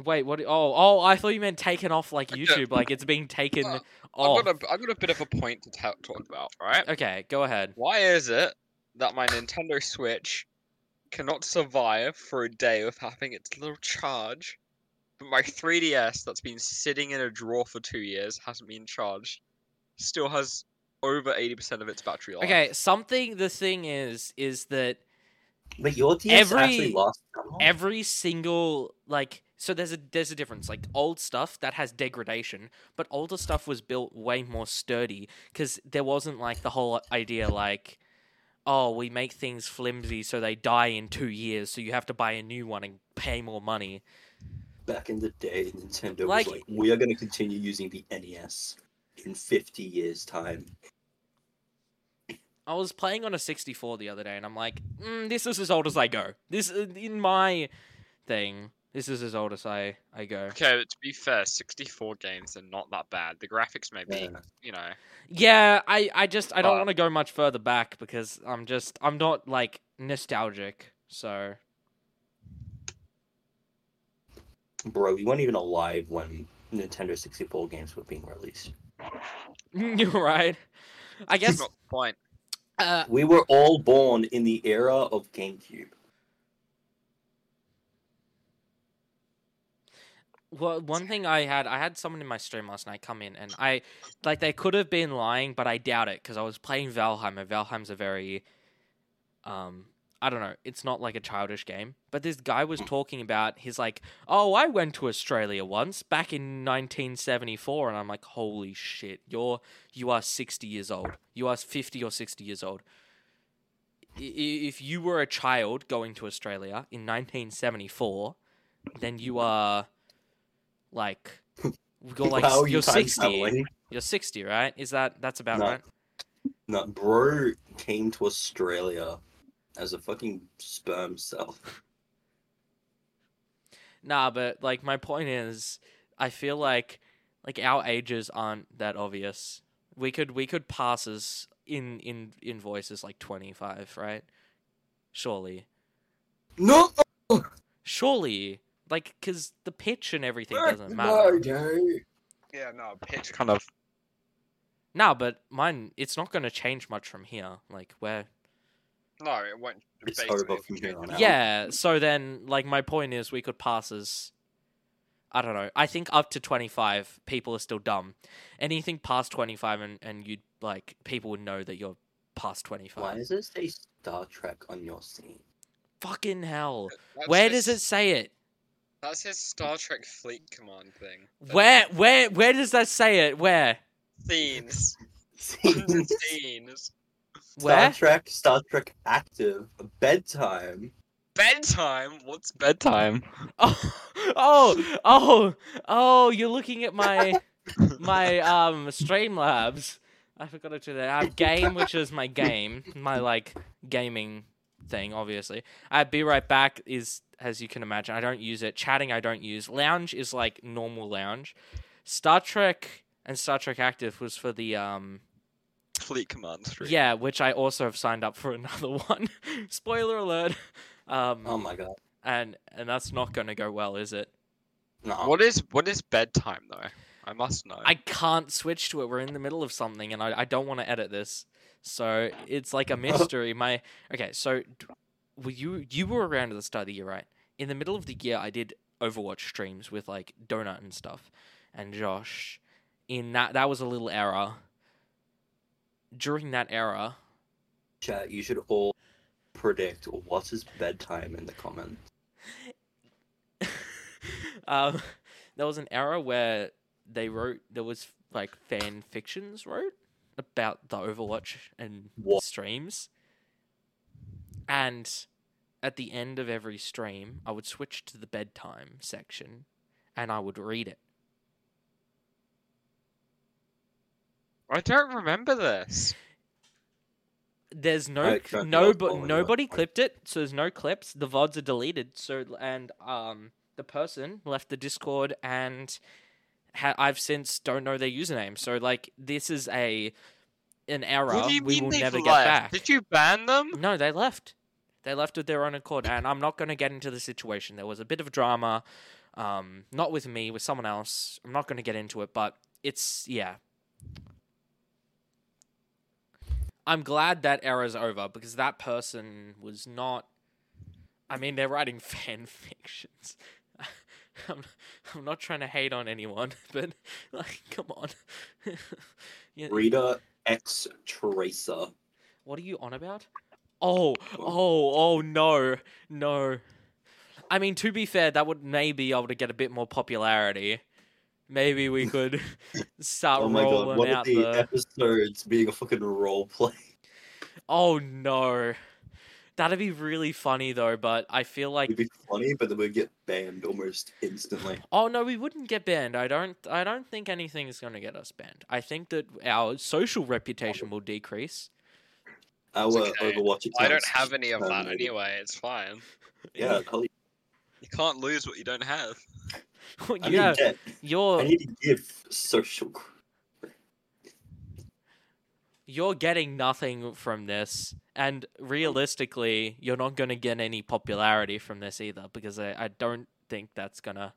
Speaker 2: Wait, what? Oh, oh, I thought you meant taken off like (laughs) YouTube, like it's being taken
Speaker 3: Uh,
Speaker 2: off.
Speaker 3: I've got a, I've got a bit of a point to ta- talk about. All right.
Speaker 2: Okay, go ahead.
Speaker 3: Why is it that my Nintendo Switch cannot survive for a day without having its little charge, but my 3DS that's been sitting in a drawer for two years hasn't been charged, still has over 80% of its battery life?
Speaker 2: Okay, something. The thing is, is that
Speaker 1: but your DS
Speaker 2: Every-
Speaker 1: actually lasts that long?
Speaker 2: every single like so there's a there's a difference. Like old stuff that has degradation but older stuff was built way more sturdy because there wasn't like the whole idea like oh we make things flimsy so they die in two years so you have to buy a new one and pay more money.
Speaker 1: Back in the day, Nintendo
Speaker 2: Like-
Speaker 1: was like, "We are going to continue using the NES in 50 years' time."
Speaker 2: i was playing on a 64 the other day and i'm like mm, this is as old as i go. This uh, in my thing this is as old as i i go
Speaker 3: Okay, but to be fair, 64 games are not that bad. The graphics may be,
Speaker 1: Yeah.
Speaker 3: you know,
Speaker 2: Yeah, I, I just I don't want to go much further back because I'm just I'm not like nostalgic. So
Speaker 1: Bro, we weren't even alive when Nintendo 64 games were being released. (laughs)
Speaker 2: you're right. I
Speaker 3: that's
Speaker 2: guess
Speaker 3: not the point.
Speaker 2: uh,
Speaker 1: We were all born in the era of GameCube.
Speaker 2: Well, one thing I had I had someone in my stream last night come in and I like they could have been lying, but I doubt it because I was playing Valheim and Valheim's a very um I don't know, it's not like a childish game. But this guy was (clears throat) talking about he's like, "Oh, I went to Australia once back in 1974." And I'm like, "Holy shit. You're you are 60 years old. You are 50 or 60 years old." If you were a child going to Australia in 1974, then you are like (laughs) you're like
Speaker 1: you
Speaker 2: you're
Speaker 1: time
Speaker 2: 60. You're 60, right? Is that that's about
Speaker 1: No.
Speaker 2: right?
Speaker 1: No, bro came to Australia as a fucking sperm cell. (laughs)
Speaker 2: Nah, but like my point is, I feel like like our ages aren't that obvious. We could we could pass as in in in voices like twenty five, right? Surely,
Speaker 1: No!
Speaker 2: surely, like because the pitch and everything doesn't matter.
Speaker 3: Yeah, no, pitch kind of.
Speaker 2: Nah, but mine it's not going to change much from here. Like where,
Speaker 3: No, it won't.
Speaker 1: It's
Speaker 3: basically
Speaker 1: over from here on out.
Speaker 2: yeah. So then, like my point is, we could pass as I don't know. I think up to 25, people are still dumb. Anything past 25, and and you'd, like people would know that you're past 25.
Speaker 1: Why does it say Star Trek on your scene?
Speaker 2: Fucking hell!
Speaker 3: That's
Speaker 2: Where
Speaker 3: his-
Speaker 2: does it say it?
Speaker 3: That's his Star Trek Fleet Command thing.
Speaker 2: Where where where does that say it? Where
Speaker 3: Scenes.
Speaker 1: Scenes. (laughs)
Speaker 3: Scenes.
Speaker 2: where?
Speaker 1: Star Trek, Star Trek Active, bedtime.
Speaker 3: Bedtime? What's bedtime?
Speaker 2: Oh oh oh oh! You're looking at my my um Streamlabs. I forgot to do that. I have game, which is my game, my like gaming thing. Obviously, I have be right back is as you can imagine. I don't use it. Chatting, I don't use. Lounge is like normal lounge. Star Trek and Star Trek Active was for the um
Speaker 3: Fleet Command stream.
Speaker 2: yeah, which I also have signed up for (laughs) another one. Spoiler alert. Um,
Speaker 1: Oh my god.
Speaker 2: and and that's not going to go well, is it?
Speaker 1: No.
Speaker 3: What is what is bedtime though? I must know.
Speaker 2: I can't switch to it. We're in the middle of something, and I, I don't want to edit this. So it's like a mystery. My okay. So were you you were around at the start of the year, right? In the middle of the year, I did Overwatch streams with like Donut and stuff, and Josh. In that, that was a little error. During that era,
Speaker 1: Chat, you should all predict what is bedtime in the comments. (laughs)
Speaker 2: um, there was an era where they wrote there was like fan fictions wrote about the Overwatch and
Speaker 1: What?
Speaker 2: streams, and at the end of every stream, I would switch to the bedtime section, and I would read it.
Speaker 3: I don't remember this.
Speaker 2: There's no
Speaker 1: I
Speaker 2: no but
Speaker 1: on,
Speaker 2: nobody
Speaker 1: like-
Speaker 2: clipped it, so there's no clips. The vods are deleted. So and um the person left the Discord and ha- I've since don't know their username. So like this is a an error
Speaker 3: what do you
Speaker 2: we will never
Speaker 3: left?
Speaker 2: get back.
Speaker 3: Did you ban them?
Speaker 2: No, they left. They left of their own accord, and I'm not going to get into the situation. There was a bit of drama, um, not with me, with someone else. I'm not going to get into it, but it's yeah. I'm glad that era's over because that person was not. I mean, they're writing (laughs) fan fictions. (laughs) I'm, I'm not trying to hate on anyone, (laughs) but like, come on. (laughs) Yeah,
Speaker 1: Rita X Tracer.
Speaker 2: What are you on about? Oh, oh, oh no, no. I mean, to be fair, that would maybe be able to get a bit more popularity. Maybe we could start
Speaker 1: Oh my god,
Speaker 2: rolling
Speaker 1: one of
Speaker 2: out
Speaker 1: the
Speaker 2: the.
Speaker 1: episodes being a fucking role play.
Speaker 2: Oh no, that'd be really funny though. But I feel like
Speaker 1: It'd be funny, but then we'd get banned almost instantly.
Speaker 2: Oh no, we wouldn't get banned. I don't. I don't think anything is going to get us banned. I think that our social reputation will decrease.
Speaker 1: Our
Speaker 3: okay.
Speaker 1: Overwatch
Speaker 3: I don't have any of that
Speaker 1: terminated.
Speaker 3: anyway. It's fine. (laughs)
Speaker 1: Yeah, hell
Speaker 3: You can't lose what you don't have. (laughs)
Speaker 1: I
Speaker 2: yeah,
Speaker 1: need to get,
Speaker 2: you're
Speaker 1: I need to give social.
Speaker 2: You're getting nothing from this, and realistically, you're not going to get any popularity from this either because I, I don't think that's gonna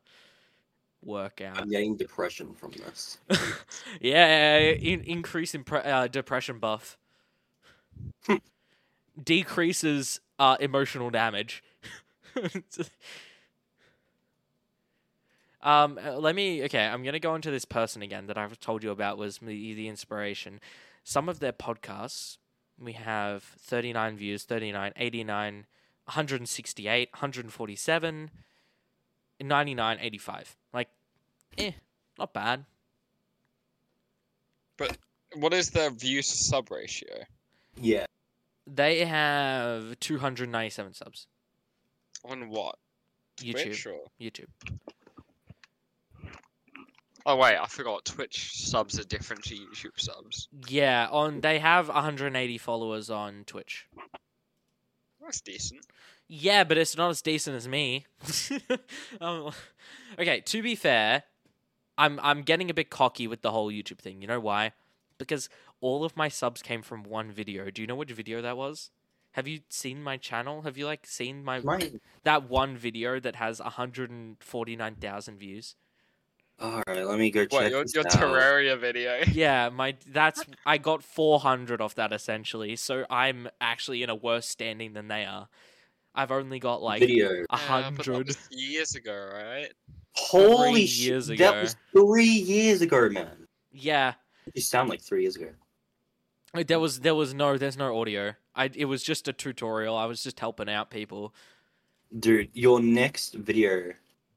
Speaker 2: work out.
Speaker 1: I'm getting depression from this. (laughs)
Speaker 2: yeah, in, increase in pre- uh, depression buff (laughs) decreases uh, emotional damage. (laughs) um, uh, let me. Okay, I'm gonna go into this person again that I've told you about was the, the inspiration. Some of their podcasts we have 39 views, 39, 89, 168, 147, 99, 85. Like, eh, not bad.
Speaker 3: But what is their views to sub ratio?
Speaker 1: Yeah,
Speaker 2: They have 297 subs.
Speaker 3: On what?
Speaker 2: YouTube.
Speaker 3: Twitch or?
Speaker 2: YouTube.
Speaker 3: Oh wait, I forgot. Twitch subs are different to YouTube subs.
Speaker 2: Yeah, on they have 180 followers on Twitch.
Speaker 3: That's decent.
Speaker 2: Yeah, but it's not as decent as me. (laughs) um, okay, to be fair, I'm I'm getting a bit cocky with the whole YouTube thing. You know why? Because all of my subs came from one video. Do you know which video that was? Have you seen my channel? Have you like seen my
Speaker 1: my.
Speaker 2: that one video that has 149,000 views?
Speaker 1: All right, let me go check.
Speaker 3: What your
Speaker 1: this
Speaker 3: your
Speaker 1: out.
Speaker 3: Terraria video? (laughs)
Speaker 2: Yeah, my that's I got 400 off that essentially. So I'm actually in a worse standing than they are. I've only got like a
Speaker 3: Yeah, but that
Speaker 2: hundred.
Speaker 3: was years ago, right?
Speaker 1: Holy
Speaker 2: years
Speaker 1: shit!
Speaker 2: ago.
Speaker 1: That was three years ago, man.
Speaker 2: Yeah,
Speaker 1: You sound like three years ago.
Speaker 2: There was there was no there's no audio. I it was just a tutorial. I was just helping out people.
Speaker 1: Dude, your next video,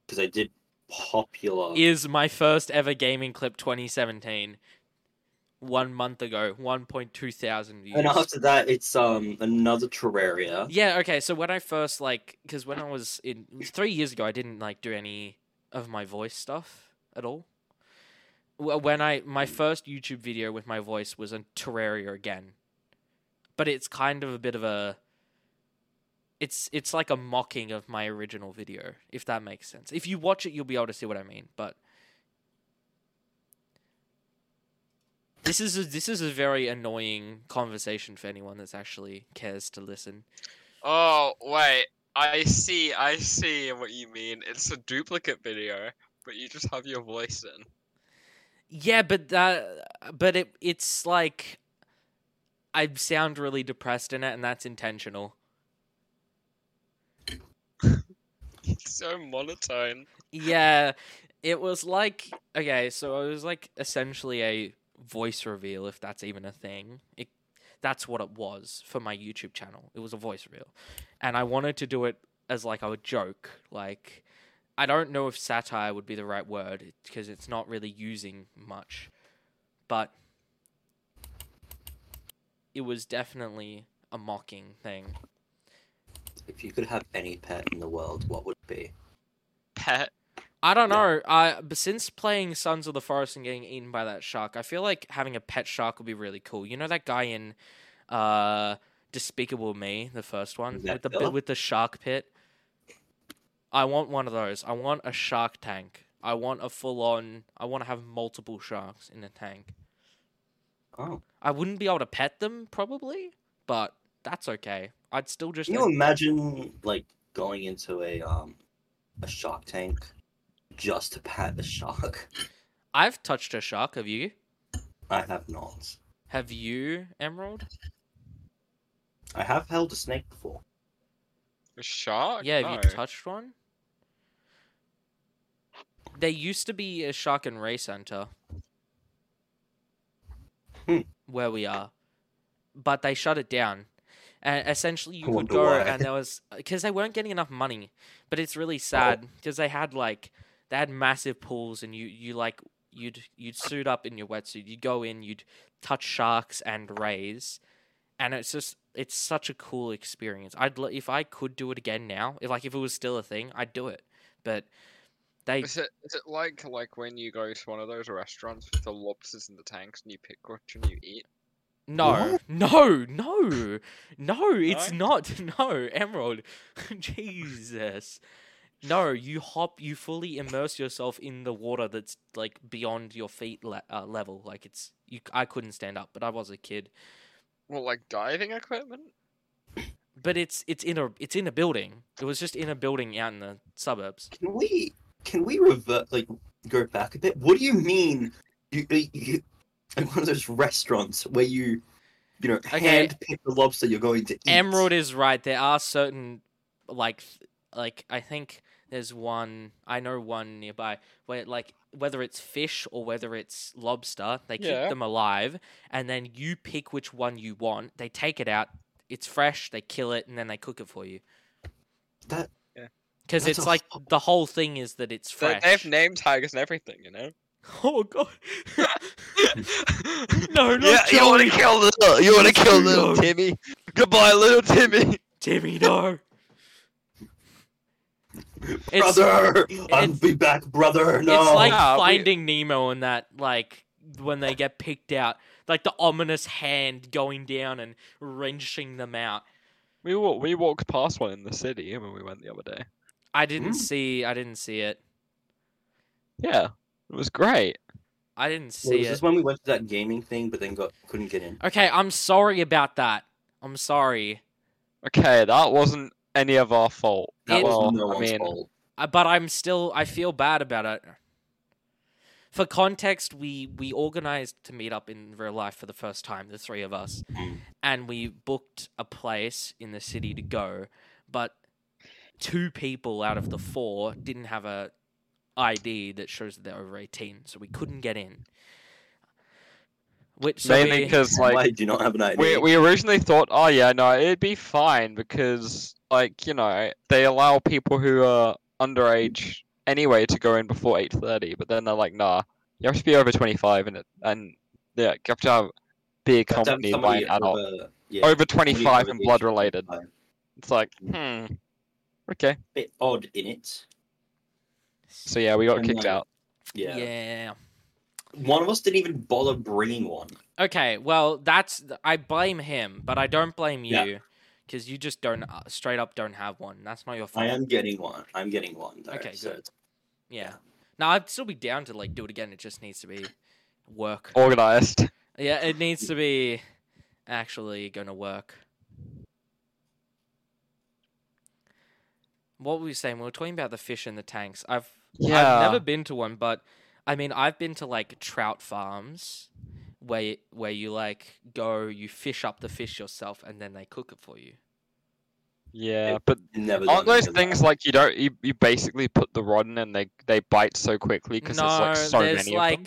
Speaker 1: because I did popular.
Speaker 2: Is my first ever gaming clip 2017. One month ago, 1.2 thousand views.
Speaker 1: and after that, it's um another Terraria.
Speaker 2: Yeah, okay. So when I first like, because when I was in three years ago, I didn't like do any of my voice stuff at all. When I my first YouTube video with my voice was on Terraria again, but it's kind of a bit of a. It's it's like a mocking of my original video, if that makes sense. If you watch it, you'll be able to see what I mean. But this is a, this is a very annoying conversation for anyone that's actually cares to listen.
Speaker 3: Oh wait, I see. I see what you mean. It's a duplicate video, but you just have your voice in.
Speaker 2: Yeah, but that, but it, it's like, I sound really depressed in it, and that's intentional.
Speaker 3: It's (laughs) so monotone.
Speaker 2: Yeah, it was like okay, so it was like essentially a voice reveal, if that's even a thing. It, that's what it was for my YouTube channel. It was a voice reveal, and I wanted to do it as like a joke. Like, I don't know if satire would be the right word because it's not really using much, but it was definitely a mocking thing.
Speaker 1: If you could have any pet in the world, what would it be?
Speaker 3: Pet.
Speaker 2: I don't
Speaker 1: Yeah.
Speaker 2: know. I but since playing Sons of the Forest and getting eaten by that shark, I feel like having a pet shark would be really cool. You know that guy in uh Despicable Me, the first one
Speaker 1: Is that
Speaker 2: with the
Speaker 1: Philip?
Speaker 2: with the shark pit. I want one of those. I want a shark tank. I want a full on I want to have multiple sharks in a tank.
Speaker 1: Oh,
Speaker 2: I wouldn't be able to pet them probably, but that's okay. I'd still just
Speaker 1: can you imagine like going into a um a shark tank just to pat the shark?
Speaker 2: I've touched a shark, have you?
Speaker 1: I have not.
Speaker 2: Have you, Emerald?
Speaker 1: I have held a snake before.
Speaker 3: A shark?
Speaker 2: Yeah, have
Speaker 3: no.
Speaker 2: you touched one? There used to be a Shark and Ray Center
Speaker 1: Hmm.
Speaker 2: where we are, but they shut it down. And essentially, you (laughs)
Speaker 1: I
Speaker 2: could go,
Speaker 1: why.
Speaker 2: and there was uh, because they weren't getting enough money. But it's
Speaker 1: Oh.
Speaker 2: really sad because they had like they had massive pools, and you you like you'd you'd suit up in your wetsuit, you'd go in, you'd touch sharks and rays, and it's just it's such a cool experience. I'd l- if I could do it again now, if like if it was still a thing, I'd do it. But they
Speaker 3: Is it is it like like when you go to one of those restaurants with the lobsters in the tanks and you pick which one you eat?
Speaker 2: No no no no it's
Speaker 3: No?
Speaker 2: not (laughs) no Emerald, (laughs) Jesus. No, you hop, you fully immerse yourself in the water that's like beyond your feet le- uh, level. Like it's you. I couldn't stand up, but I was a kid.
Speaker 3: Well, like diving equipment?
Speaker 2: But it's it's in a it's in a building. It was just in a building out in the suburbs.
Speaker 1: Can we can we revert like go back a bit? What do you mean? You, you, you (laughs) like one of those restaurants where you you know
Speaker 2: Okay.
Speaker 1: hand pick the lobster you're going to eat.
Speaker 2: Emerald is right. There are certain like like I think there's one I know one nearby where like whether it's fish or whether it's lobster, they keep them alive and then you pick which one you want. They take it out. It's fresh. They kill it and then they cook it for you.
Speaker 1: That
Speaker 2: Because it's like
Speaker 1: ho-
Speaker 2: the whole thing is that it's fresh.
Speaker 3: they have name tags and everything, you know? (laughs)
Speaker 2: oh god. (laughs) (laughs) no, not
Speaker 3: yeah, you want to kill little, you want to kill
Speaker 2: No.
Speaker 3: little Timmy. Goodbye, little Timmy.
Speaker 2: Timmy, no. It's-
Speaker 1: brother, I'll
Speaker 2: it's-
Speaker 1: be back, brother. No,
Speaker 2: It's like
Speaker 3: Nah, we-
Speaker 2: Finding Nemo and that, like when they get picked out, like the ominous hand going down and wrenching them out.
Speaker 3: We wa- we walked past one in the city when we went the other day.
Speaker 2: I didn't
Speaker 1: Hmm.
Speaker 2: see. I didn't see it.
Speaker 3: Yeah, it was great.
Speaker 2: I didn't
Speaker 1: Wait,
Speaker 2: see
Speaker 1: was
Speaker 2: it.
Speaker 1: this when we went to that gaming thing, but then got couldn't get in?
Speaker 2: Okay, I'm sorry about that. I'm sorry,
Speaker 3: Okay, that wasn't any of our fault.
Speaker 1: That
Speaker 2: It-
Speaker 1: was
Speaker 3: well,
Speaker 1: no
Speaker 3: I mean,
Speaker 1: fault.
Speaker 2: Uh, but I'm still. I feel bad about it. For context, we we organized to meet up in real life for the first time, the three of us,
Speaker 1: Mm.
Speaker 2: and we booked a place in the city to go, but two people out of the four didn't have a ID that shows that they're over 18, so we couldn't get in. Which so
Speaker 3: Mainly
Speaker 2: we-
Speaker 3: because (laughs)
Speaker 1: Why
Speaker 3: like
Speaker 1: do not have an idea?
Speaker 3: we we originally thought, oh yeah, no, it'd be fine because like you know they allow people who are underage anyway to go in before eight thirty, but then they're like, nah, you have to be over twenty five and it and yeah, you have to have be
Speaker 1: You have to have
Speaker 3: accompanied by an adult
Speaker 1: over, yeah,
Speaker 3: over twenty
Speaker 1: somebody
Speaker 3: five
Speaker 1: over
Speaker 3: and blood related. It's like, hmm, okay.
Speaker 1: Bit odd in it.
Speaker 3: So yeah, we got
Speaker 1: And,
Speaker 3: kicked
Speaker 1: like,
Speaker 3: out.
Speaker 1: Yeah.
Speaker 2: yeah.
Speaker 1: One of us didn't even bother bringing one.
Speaker 2: Okay, well, that's I blame him, but I don't blame
Speaker 1: Yeah.
Speaker 2: you because you just don't uh, straight up don't have one. That's not your fault.
Speaker 1: I am getting one. I'm getting one. Though,
Speaker 2: Okay,
Speaker 1: so
Speaker 2: good.
Speaker 1: it's-
Speaker 2: Yeah. Now I'd still be down to like do it again. It just needs to be work.
Speaker 3: Organized.
Speaker 2: Yeah, it needs to be actually going to work. What were we saying? We were talking about the fish in the tanks. I've
Speaker 3: Yeah.
Speaker 2: I've never been to one, but I mean I've been to like trout farms where where you like go, you fish up the fish yourself, and then they cook it for you.
Speaker 3: Yeah, but
Speaker 1: Never.
Speaker 3: aren't those things
Speaker 1: that.
Speaker 3: like you don't you, you basically put the rod in and they they bite so quickly because
Speaker 2: no,
Speaker 3: there's like so
Speaker 2: there's
Speaker 3: many of them.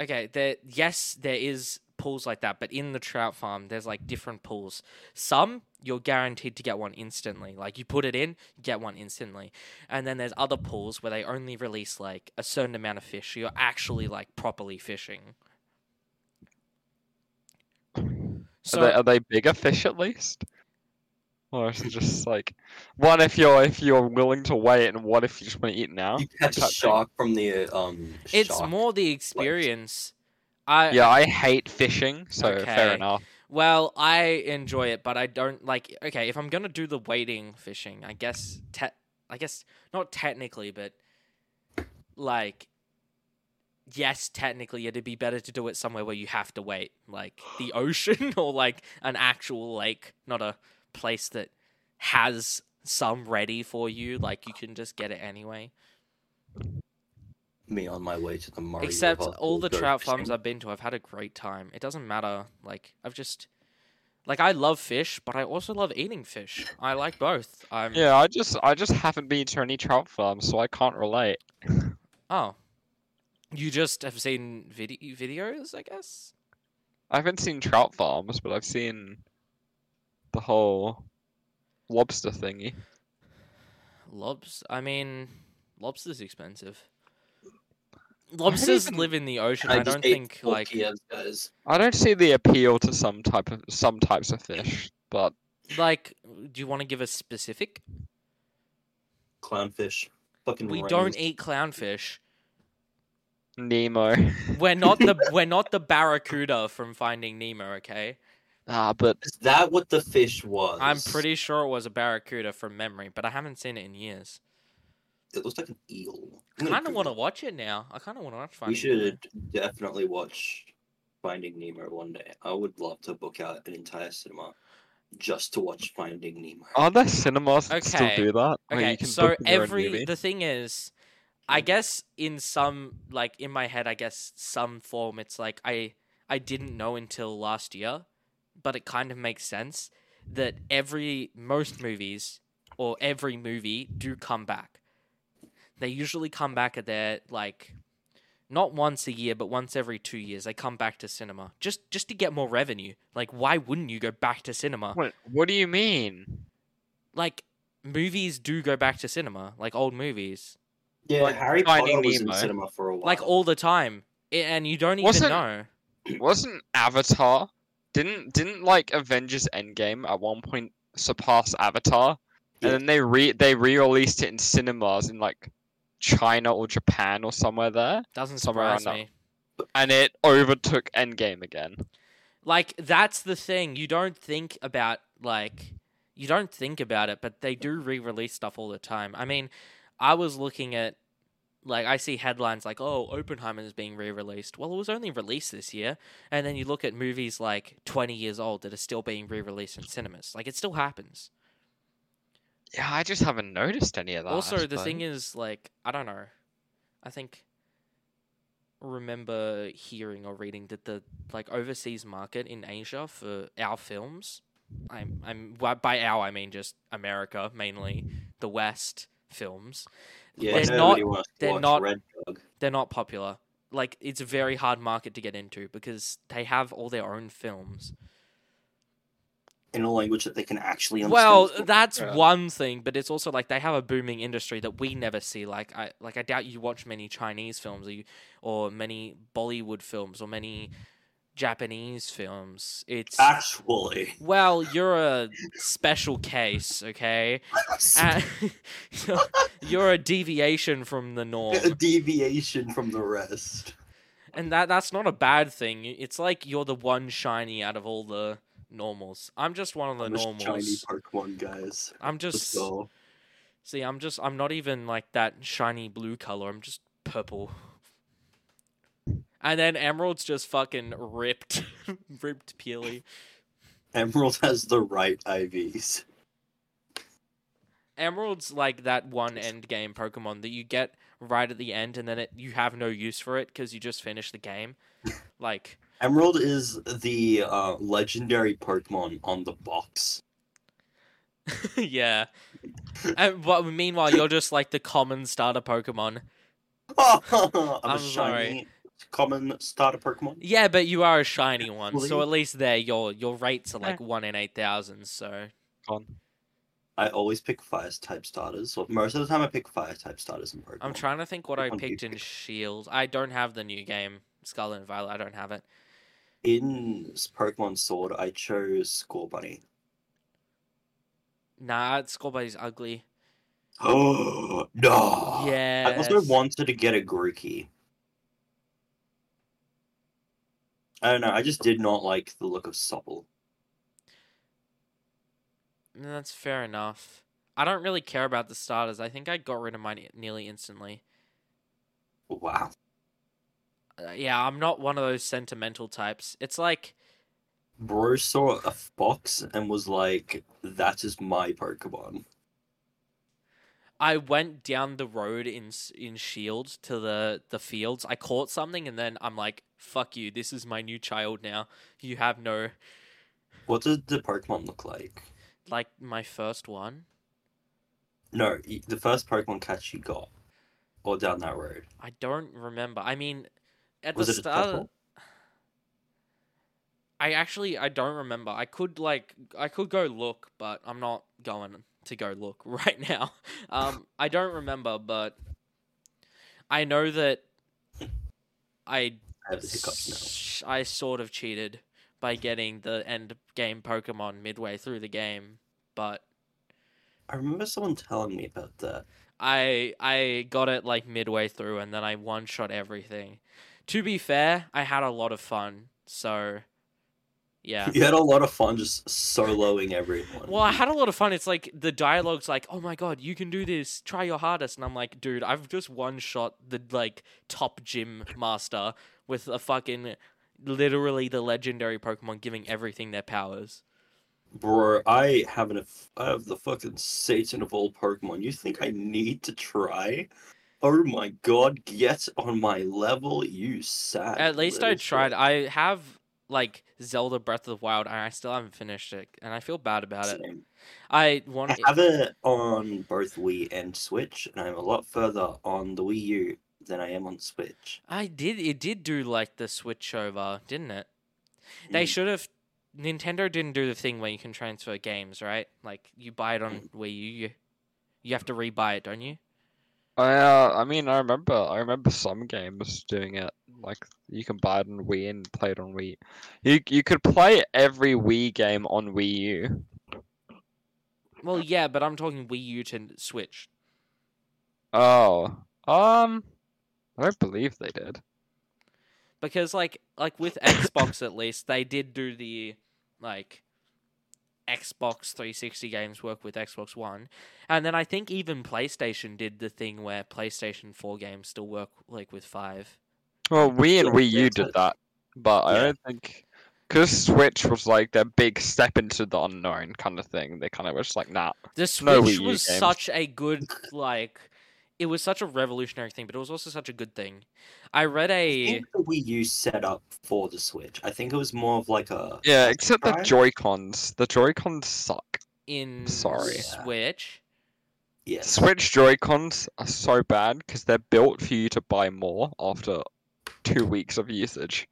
Speaker 2: okay, there yes, there is pools like that, but in the trout farm, there's like different pools. Some you're guaranteed to get one instantly. Like you put it in, get one instantly. And then there's other pools where they only release like a certain amount of fish. So you're actually like properly fishing. So
Speaker 3: are, they, are they bigger fish at least? Or is it just like one if you're if you're willing to wait and what if you just want to eat now?
Speaker 1: You catch a
Speaker 3: type
Speaker 1: shark from the um.
Speaker 2: it's
Speaker 1: shark.
Speaker 2: more the experience. I
Speaker 3: Yeah, I hate fishing, so
Speaker 2: Okay.
Speaker 3: fair enough.
Speaker 2: Well, I enjoy it, but I don't like. Okay, if I'm gonna do the wading fishing, I guess. Te- I guess not technically, but like, yes, technically, it'd be better to do it somewhere where you have to wait, like the (sighs) ocean (laughs) or like an actual lake, not a place that has some ready for you. Like you can just get it anyway.
Speaker 1: Me on my way to the Murray
Speaker 2: Except
Speaker 1: River
Speaker 2: all the
Speaker 1: go
Speaker 2: trout farms. I've been to, I've had a great time. It doesn't matter. Like I've just, like I love fish, but I also love eating fish. I like both. I'm
Speaker 3: Yeah, I just I just haven't been to any trout farms, so I can't relate. (laughs)
Speaker 2: Oh, you just have seen vid- videos, I guess.
Speaker 3: I haven't seen trout farms, but I've seen the whole lobster thingy.
Speaker 2: Lobs. I mean, lobster's expensive. Lobsters
Speaker 3: even-
Speaker 2: live in the ocean.
Speaker 1: I,
Speaker 2: I, don't think like
Speaker 1: tortillas, guys.
Speaker 3: I don't see the appeal to some type of some types of fish, but
Speaker 2: like. Do you want to give a specific?
Speaker 1: clownfish. Fucking.
Speaker 2: We
Speaker 1: rays.
Speaker 2: don't eat clownfish.
Speaker 3: Nemo.
Speaker 2: We're not the (laughs) we're not the barracuda from Finding Nemo. Okay.
Speaker 3: ah, but
Speaker 1: Is that what the fish was?
Speaker 2: I'm pretty sure it was a barracuda from memory, but I haven't seen it in years.
Speaker 1: It looks like an eel.
Speaker 2: I kind of want to watch it now. I kind of want to watch
Speaker 1: We
Speaker 2: Finding Nemo.
Speaker 1: You should definitely watch Finding Nemo one day. I would love to book out an entire cinema just to watch Finding Nemo.
Speaker 3: are there cinemas that still
Speaker 2: Okay,
Speaker 3: do that?
Speaker 2: Okay,
Speaker 3: you can
Speaker 2: so
Speaker 3: book your own
Speaker 2: every the thing is, I guess in some like in my head, I guess some form it's like I I didn't know until last year, but it kind of makes sense that every most movies or every movie do come back. They usually come back at their like not once a year, but once every two years. They come back to cinema just just to get more revenue. Like, why wouldn't you go back to cinema?
Speaker 3: What, what do you mean?
Speaker 2: like movies do go back to cinema, like old movies,
Speaker 1: Yeah,
Speaker 3: Like
Speaker 1: Harry
Speaker 3: Finding
Speaker 1: Potter was in
Speaker 3: Nemo.
Speaker 1: cinema for a while.
Speaker 2: like all the time, I- and you don't even
Speaker 3: Wasn't-
Speaker 2: know. (clears throat)
Speaker 3: Wasn't Avatar? Didn't didn't like Avengers Endgame at one point surpass Avatar?
Speaker 1: Yeah.
Speaker 3: And then they re they re-released it in cinemas in like China or Japan or somewhere there,
Speaker 2: Doesn't
Speaker 3: somewhere
Speaker 2: surprise me.
Speaker 3: and it overtook Endgame again.
Speaker 2: Like that's the thing. You don't think about like you don't think about it, but they do re-release stuff all the time. I mean, I was looking at like I see headlines like, "Oh, Oppenheimer is being re-released." Well, it was only released this year, and then you look at movies like 20 years old that are still being re-released in cinemas. Like it still happens.
Speaker 3: Yeah, I just haven't noticed any of that.
Speaker 2: Also, the thing is, like, I don't know. I think remember hearing or reading that the like overseas market in Asia for our films, I'm I'm by our I mean just America mainly, the West films.
Speaker 1: Yeah,
Speaker 2: They're not- they're not-
Speaker 1: Red Dog.
Speaker 2: They're not popular. Like it's a very hard market to get into because they have all their own films.
Speaker 1: In a language that they can actually understand.
Speaker 2: Well, that's
Speaker 3: Yeah.
Speaker 2: one thing, but it's also like they have a booming industry that we never see. Like I like I doubt you watch many Chinese films or, you, or many Bollywood films or many Japanese films. It's
Speaker 1: actually.
Speaker 2: well, you're a special case, okay? (laughs) Uh, (laughs) you're a deviation from the norm.
Speaker 1: a deviation from the rest.
Speaker 2: and that that's not a bad thing. It's like you're the one shiny out of all the normals. I'm just one of the
Speaker 1: I'm a shiny
Speaker 2: normals.
Speaker 1: Pokemon guys.
Speaker 2: I'm just see. I'm just. I'm not even like that shiny blue color. I'm just purple. And then Emerald's just fucking ripped, (laughs) ripped peely.
Speaker 1: Emerald has the right IVs.
Speaker 2: Emerald's like that one end game Pokemon that you get right at the end, and then it you have no use for it because you just finished the game. (laughs) Like
Speaker 1: Emerald is the uh, legendary Pokemon on the box. (laughs)
Speaker 2: yeah. And but meanwhile, you're just like the common starter Pokemon.
Speaker 1: I'm, (laughs)
Speaker 2: I'm
Speaker 1: a
Speaker 2: sorry.
Speaker 1: shiny common starter Pokemon.
Speaker 2: Yeah, but you are a shiny (laughs) one, so at least there your your rates are like one in eight thousand. So
Speaker 3: Gone.
Speaker 1: I always pick fire type starters. Well, most of the time, I pick fire type starters in Pokemon.
Speaker 2: I'm trying to think what I
Speaker 1: Which one
Speaker 2: picked in
Speaker 1: pick?
Speaker 2: Shield. I don't have the new game Scarlet and Violet. I don't have it.
Speaker 1: In Pokemon Sword, I chose Scorbunny.
Speaker 2: Nah, Scorbunny's ugly.
Speaker 1: Oh (gasps) no!
Speaker 2: Yeah.
Speaker 1: I also wanted to get a Grookey. I don't know. I just did not like the look of Sobble.
Speaker 2: That's fair enough. I don't really care about the starters. I think I got rid of mine nearly instantly.
Speaker 1: Wow.
Speaker 2: Uh, yeah, I'm not one of those sentimental types. It's like
Speaker 1: Bro saw a fox and was like, "That is my Pokemon."
Speaker 2: I went down the road in in Shield to the the fields. I caught something and then I'm like, "Fuck you! This is my new child now. You have no
Speaker 1: What did the Pokemon look like?
Speaker 2: like my first one.
Speaker 1: No, the first Pokemon catch you got, or down that road.
Speaker 2: I don't remember. I mean, at
Speaker 1: Was
Speaker 2: the start. I actually I don't remember. I could like I could go look, but I'm not going to go look (laughs) right now. Um, I don't remember, but I know that I
Speaker 1: I have the hiccups now.
Speaker 2: s- I sort of cheated by getting the end game Pokemon midway through the game, but
Speaker 1: I remember someone telling me about that.
Speaker 2: I I got it like midway through and then I one shot everything. To be fair, I had a lot of fun, so yeah.
Speaker 1: You had a lot of fun just soloing everyone.
Speaker 2: Well, I had a lot of fun. It's like the dialogue's like, "Oh my god, you can do this. Try your hardest." And I'm like, "Dude, I've just one shot the like top gym master with a fucking literally the legendary Pokemon giving everything their powers."
Speaker 1: Bro, I have an I have the fucking Satan of all Pokemon. You think I need to try? Oh my god, get on my level, you sad.
Speaker 2: At least I tried. I have like Zelda Breath of the Wild, and I still haven't finished it, and I feel bad about it. I want.
Speaker 1: I have it on both Wii and Switch, and I'm a lot further on the Wii U than I am on Switch.
Speaker 2: I did. It did do like the switch over, didn't it? They
Speaker 1: Mm.
Speaker 2: should have. Nintendo didn't do the thing where you can transfer games, right? Like you buy it on Wii U, you, you have to rebuy it, don't you?
Speaker 3: I uh, I mean, I remember, I remember some games doing it. Like you can buy it on Wii and play it on Wii. You you could play every Wii game on Wii U.
Speaker 2: Well, yeah, but I'm talking Wii U to Switch.
Speaker 3: Oh, um, I don't believe they did.
Speaker 2: because like like with Xbox at least they did do the like Xbox 360 games work with Xbox One, and then I think even PlayStation did the thing where PlayStation 4 games still work like with five.
Speaker 3: Well, Wii and
Speaker 1: Yeah,
Speaker 3: Wii U did that, but I
Speaker 1: Yeah.
Speaker 3: don't think because Switch was like their big step into the unknown kind of thing. They kind of was like, nah.
Speaker 2: The Switch
Speaker 3: No Wii U
Speaker 2: was
Speaker 3: games.
Speaker 2: such a good like. It was such a revolutionary thing, but it was also such a good thing. I read
Speaker 1: I
Speaker 2: a
Speaker 1: think the Wii U set up for the Switch. I think it was more of like a
Speaker 3: Yeah, except the
Speaker 1: Right?
Speaker 3: Joy Cons. The Joy Cons suck.
Speaker 2: in
Speaker 3: Sorry.
Speaker 2: Switch.
Speaker 1: Yes.
Speaker 3: Switch Joy Cons are so bad because they're built for you to buy more after two weeks of usage.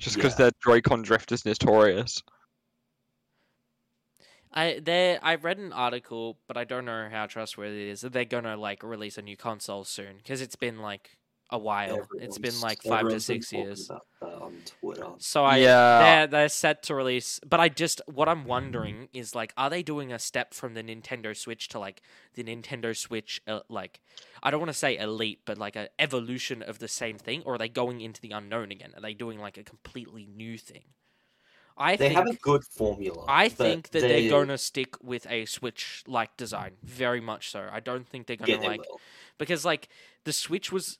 Speaker 3: Just because
Speaker 1: Yeah.
Speaker 3: their Joy-Con drift is notorious.
Speaker 2: I there I read an article, but I don't know how trustworthy it is. That they're gonna like release a new console soon because it's been like a while. it's been like five to six years.
Speaker 1: on Twitter.
Speaker 2: So I
Speaker 3: Yeah.
Speaker 2: they're they're set to release, but I just what I'm wondering is like, are they doing a step from the Nintendo Switch to like the Nintendo Switch, uh, like I don't want to say elite, but like an evolution of the same thing, or are they going into the unknown again? Are they doing like a completely new thing? I
Speaker 1: They
Speaker 2: think
Speaker 1: have a good formula.
Speaker 2: I think that
Speaker 1: they,
Speaker 2: they're going to stick with a Switch like design, very much so. I don't think they're going
Speaker 1: Yeah,
Speaker 2: to
Speaker 1: they
Speaker 2: like
Speaker 1: will.
Speaker 2: because like the Switch was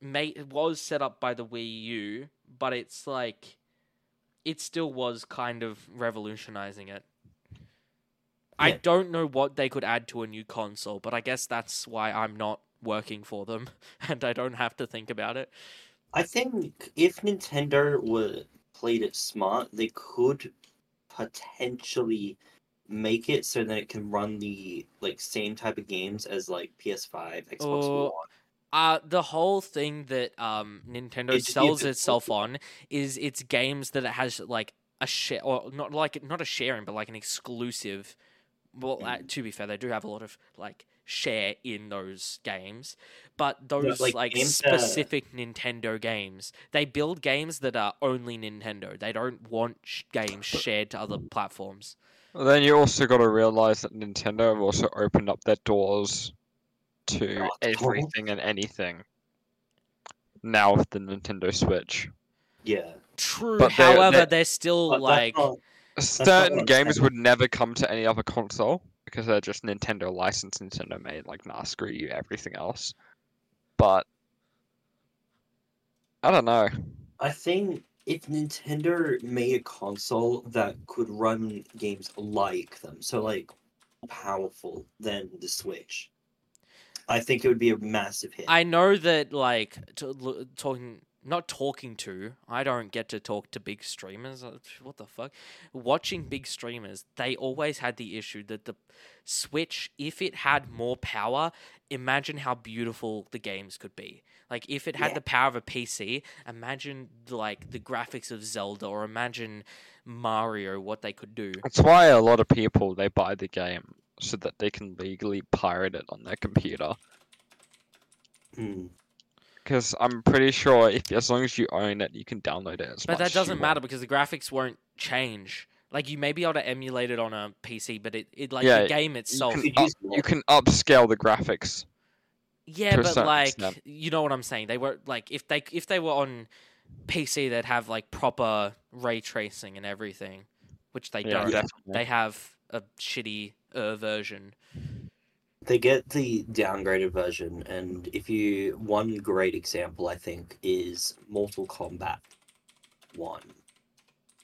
Speaker 2: made was set up by the Wii U, but it's like it still was kind of revolutionizing it. I don't know what they could add to a new console, but I guess that's why I'm not working for them (laughs) and I don't have to think about it.
Speaker 1: I think if Nintendo were played it smart, they could potentially make it so that it can run the like same type of games as like PS5, Xbox
Speaker 2: Oh,
Speaker 1: One.
Speaker 2: Uh, the whole thing that um Nintendo
Speaker 1: It'd just be a
Speaker 2: sells itself on is its games that it has like a share or not like not a sharing, but like an exclusive. Well, uh,
Speaker 1: Mm.
Speaker 2: to be fair, they do have a lot of like share in those games, but those
Speaker 1: like,
Speaker 2: like,
Speaker 1: games that-
Speaker 2: specific Nintendo games, they build games that are only Nintendo. They don't want sh- games shared to other platforms.
Speaker 3: Then you also got to realize that Nintendo have also opened up their doors to
Speaker 1: Oh,
Speaker 3: everything and anything. Now with the Nintendo Switch,
Speaker 1: Yeah.
Speaker 2: True,
Speaker 3: But they're-
Speaker 2: however,
Speaker 3: they're-
Speaker 2: they're still like
Speaker 1: not- not
Speaker 3: certain games
Speaker 1: saying.
Speaker 3: would never come to any other console because they're just Nintendo licensed, Nintendo made. Like, nah, screw you, everything else. But I don't know.
Speaker 1: I think if Nintendo made a console that could run games like them, so like powerful than the Switch, I think it would be a massive hit.
Speaker 2: I know that like to, l- talking not talking to I don't get to talk to big streamers uh, what the fuck watching big streamers they always had the issue that the switch if it had more power imagine how beautiful the games could be like if it had
Speaker 1: Yeah.
Speaker 2: the power of a PC imagine like the graphics of Zelda or imagine Mario what they could do
Speaker 3: That's why a lot of people they buy the game so that they can legally pirate it on their computer.
Speaker 1: Hmm.
Speaker 3: Because I'm pretty sure if as long as you own it, you can download it as
Speaker 2: But that doesn't matter because the graphics won't change. Like you may be able to emulate it on a PC, but it, it like
Speaker 3: Yeah,
Speaker 2: the game itself.
Speaker 3: can up- You can upscale the graphics.
Speaker 2: yeah,
Speaker 3: to a
Speaker 2: but
Speaker 3: certain
Speaker 2: like
Speaker 3: extent.
Speaker 2: you know what I'm saying. They were like if they if they were on PC, they'd have like proper ray tracing and everything, which they
Speaker 3: Yeah,
Speaker 2: don't.
Speaker 3: definitely.
Speaker 2: They have a shitty uh, version.
Speaker 1: They get the downgraded version, and if you one great example, I think, is Mortal Kombat One,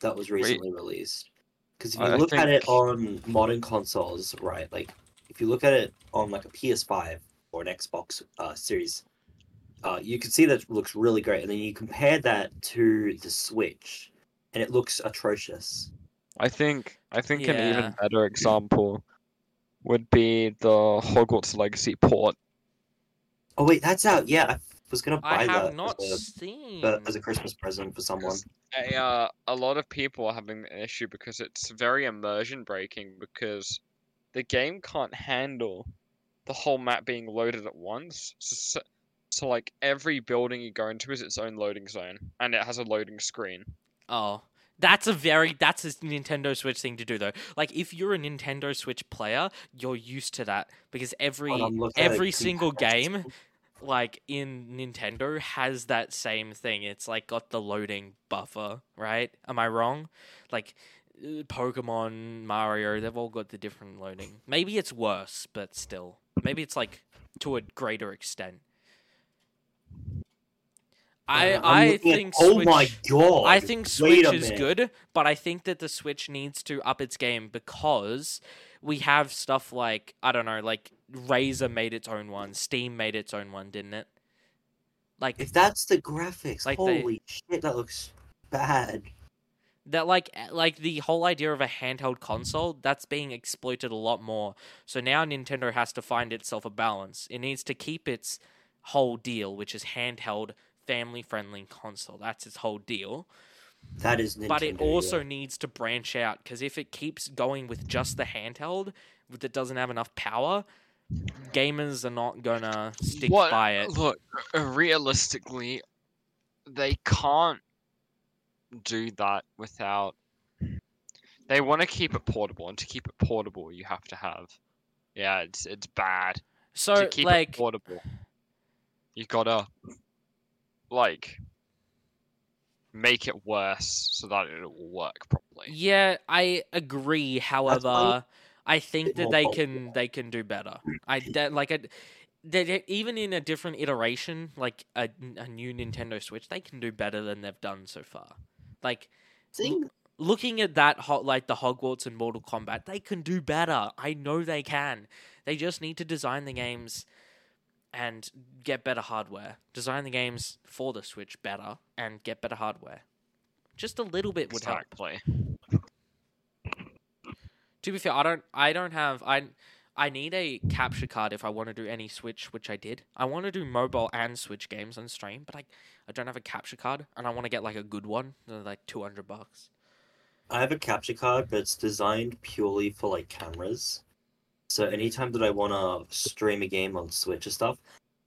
Speaker 1: that was recently released. Because if you
Speaker 3: I- I
Speaker 1: look at it on modern consoles, right, like if you look at it on like a PS5 or an Xbox uh, Series, uh, you can see that it looks really great, and then you compare that to the Switch, and it looks atrocious.
Speaker 3: I think I think an even better example would be the Hogwarts Legacy port.
Speaker 1: Oh wait, that's out. Yeah, I was gonna buy
Speaker 2: I have
Speaker 1: that
Speaker 2: not
Speaker 1: as, a,
Speaker 2: seen.
Speaker 1: as a Christmas present for someone.
Speaker 3: A, uh, a lot of people are having an issue because it's very immersion breaking because the game can't handle the whole map being loaded at once. So, so, so like every building you go into is its own loading zone, and it has a loading screen.
Speaker 2: Oh, that's a very that's a Nintendo Switch thing to do though. Like if you're a Nintendo Switch player, you're used to that because every
Speaker 1: Hold on, look at it,
Speaker 2: every single game like in Nintendo has that same thing. It's like got the loading buffer, right? Am I wrong? Like uh, Pokemon, Mario, they've all got the different loading. Maybe it's worse, but still. Maybe it's like to a greater extent. I
Speaker 1: I'm
Speaker 2: I
Speaker 1: looking at-
Speaker 2: think
Speaker 1: oh
Speaker 2: Switch,
Speaker 1: my god!
Speaker 2: I think Switch is good, but I think that the Switch needs to up its game because we have stuff like I don't know, like Razer made its own one, Steam made its own one, didn't it? Like
Speaker 1: If that's the graphics,
Speaker 2: Like
Speaker 1: holy shit, that looks bad.
Speaker 2: that like like the whole idea of a handheld console that's being exploited a lot more. So now Nintendo has to find itself a balance. It needs to keep its whole deal, which is handheld, family friendly console. That's its whole deal.
Speaker 1: That is Nintendo.
Speaker 2: but it also
Speaker 1: yeah.
Speaker 2: needs to branch out because if it keeps going with just the handheld that doesn't have enough power, gamers are not gonna stick
Speaker 3: What-
Speaker 2: by it.
Speaker 3: Look, uh, realistically, they can't do that without. They want to keep it portable, and to keep it portable, you have to have. Yeah, it's it's bad So to
Speaker 2: So
Speaker 3: keep
Speaker 2: like
Speaker 3: it portable. You gotta like make it worse so that it will work properly.
Speaker 2: Yeah, I agree. However, I think that they
Speaker 1: popular.
Speaker 2: can they can do better. I that, like I, that even in a different iteration, like a, a new Nintendo Switch, they can do better than they've done so far. Like
Speaker 1: Thing-
Speaker 2: looking at that hot like the Hogwarts and Mortal Kombat, they can do better. I know they can. They just need to design the games and get better hardware. Design the games for the Switch better and get better hardware. Just a little bit would help.
Speaker 3: Exactly.
Speaker 2: To be fair, I don't I don't have I I need a capture card if I want to do any Switch, which I did. I want to do mobile and Switch games on stream, but I I don't have a capture card and I want to get like a good one, uh, like 200 bucks.
Speaker 1: I have a capture card, but it's designed purely for like cameras. So anytime that I want to stream a game on Switch or stuff,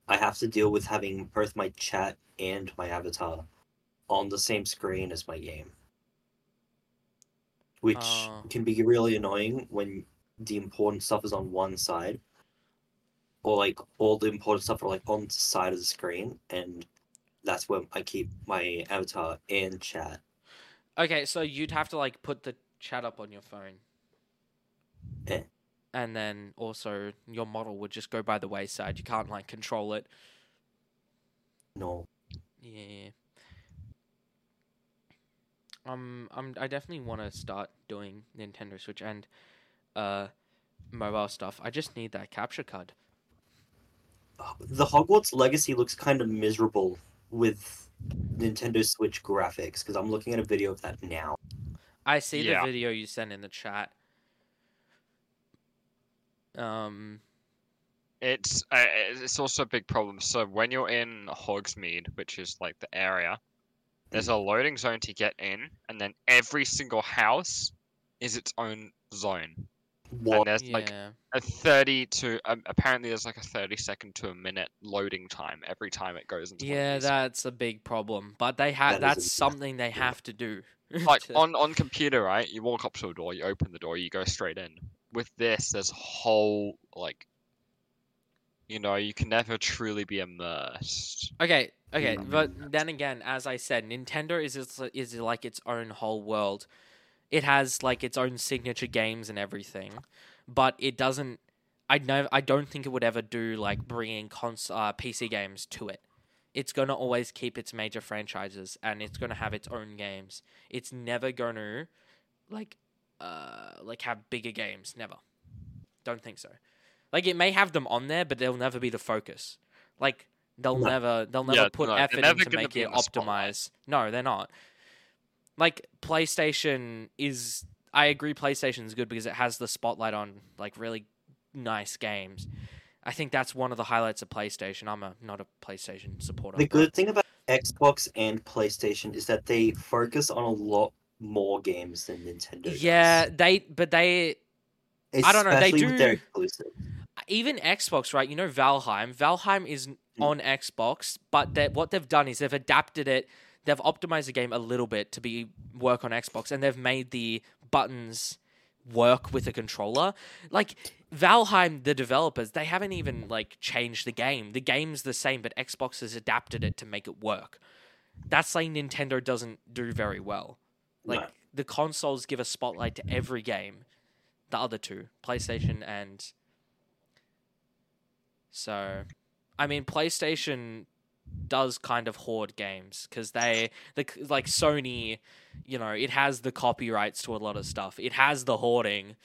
Speaker 1: I have to deal with having both my chat and my avatar on the same screen as my game. Which
Speaker 2: Oh.
Speaker 1: can be really annoying when the important stuff is on one side. Or like all the important stuff are like on the side of the screen and that's where I keep my avatar and chat.
Speaker 2: Okay, so you'd have to like put the chat up on your phone.
Speaker 1: Eh.
Speaker 2: And then also your model would just go by the wayside. You can't like control it.
Speaker 1: No.
Speaker 2: Yeah. Um, I'm, I definitely want to start doing Nintendo Switch and uh, mobile stuff. I just need that capture card.
Speaker 1: the Hogwarts Legacy looks kind of miserable with Nintendo Switch graphics because I'm looking at a video of that now.
Speaker 2: I see
Speaker 3: Yeah.
Speaker 2: the video you sent in the chat. Um,
Speaker 3: It's uh, it's also a big problem. So when you're in Hogsmeade, which is like the area, there's a loading zone to get in, and then every single house is its own zone. And
Speaker 1: What?
Speaker 3: there's like a 30 to um, apparently there's like a 30 second to a minute loading time every time it goes into
Speaker 2: Yeah, that's a big problem. But they have
Speaker 1: That is
Speaker 2: that's something they have to do. (laughs)
Speaker 3: like on on computer right you walk up to a door you open the door you go straight in with this there's whole like you know you can never truly be immersed
Speaker 2: Okay, okay,
Speaker 1: Mm.
Speaker 2: but then again, as I said, Nintendo is is, is like its own whole world. It has like its own signature games and everything, but it doesn't. I know. I don't think it would ever do like bringing cons uh, PC games to it. It's gonna always keep its major franchises, and it's gonna have its own games. It's never gonna like uh like have bigger games. Never. Don't think so. Like it may have them on there, but they'll never be the focus. Like they'll
Speaker 1: No.
Speaker 2: never they'll never
Speaker 3: Yeah,
Speaker 2: put
Speaker 3: no,
Speaker 2: effort
Speaker 3: never
Speaker 2: into
Speaker 3: gonna
Speaker 2: make it
Speaker 3: in
Speaker 2: optimize. No, they're not. Like PlayStation is I agree PlayStation is good because it has the spotlight on like really nice games. I think that's one of the highlights of PlayStation. I'm a not a PlayStation supporter.
Speaker 1: The good thing about Xbox and PlayStation is that they focus on a lot more games than Nintendo. does.
Speaker 2: Yeah, they but they I don't know, they
Speaker 1: Especially
Speaker 2: do- even Xbox, right? You know Valheim. Valheim is mm. on Xbox, but that what they've done is they've adapted it. They've optimized the game a little bit to be work on Xbox, and they've made the buttons work with a controller. Like Valheim, the developers, they haven't even like changed the game. The game's the same, but Xbox has adapted it to make it work. That's something Nintendo doesn't do very well. Like
Speaker 1: No.
Speaker 2: the consoles give a spotlight to every game. The other two, PlayStation and so, I mean, PlayStation does kind of hoard games because they, the like Sony, you know, it has the copyrights to a lot of stuff. It has the hoarding.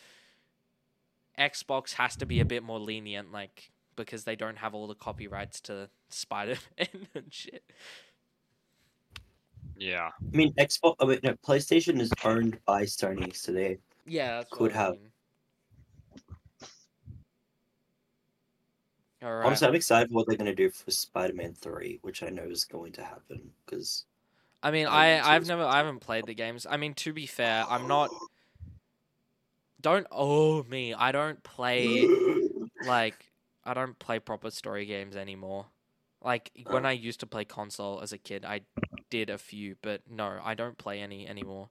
Speaker 2: Xbox has to be a bit more lenient, like because they don't have all the copyrights to Spider Man (laughs) and shit.
Speaker 3: Yeah.
Speaker 1: I mean, Xbox. Oh wait, no, PlayStation is owned by Sony, so they
Speaker 2: Yeah, that's what
Speaker 1: Could
Speaker 2: I
Speaker 1: have.
Speaker 2: mean. All right.
Speaker 1: honestly, I'm excited for what they're gonna do for Spider-Man Three, which I know is going to happen because
Speaker 2: I mean,
Speaker 1: I
Speaker 2: I
Speaker 1: need to
Speaker 2: I've
Speaker 1: as
Speaker 2: never I haven't played the games. I mean, to be fair, I'm not. Don't oh me! I don't play like I don't play proper story games anymore. Like when
Speaker 1: Oh.
Speaker 2: I used to play console as a kid, I did a few, but no, I don't play any anymore.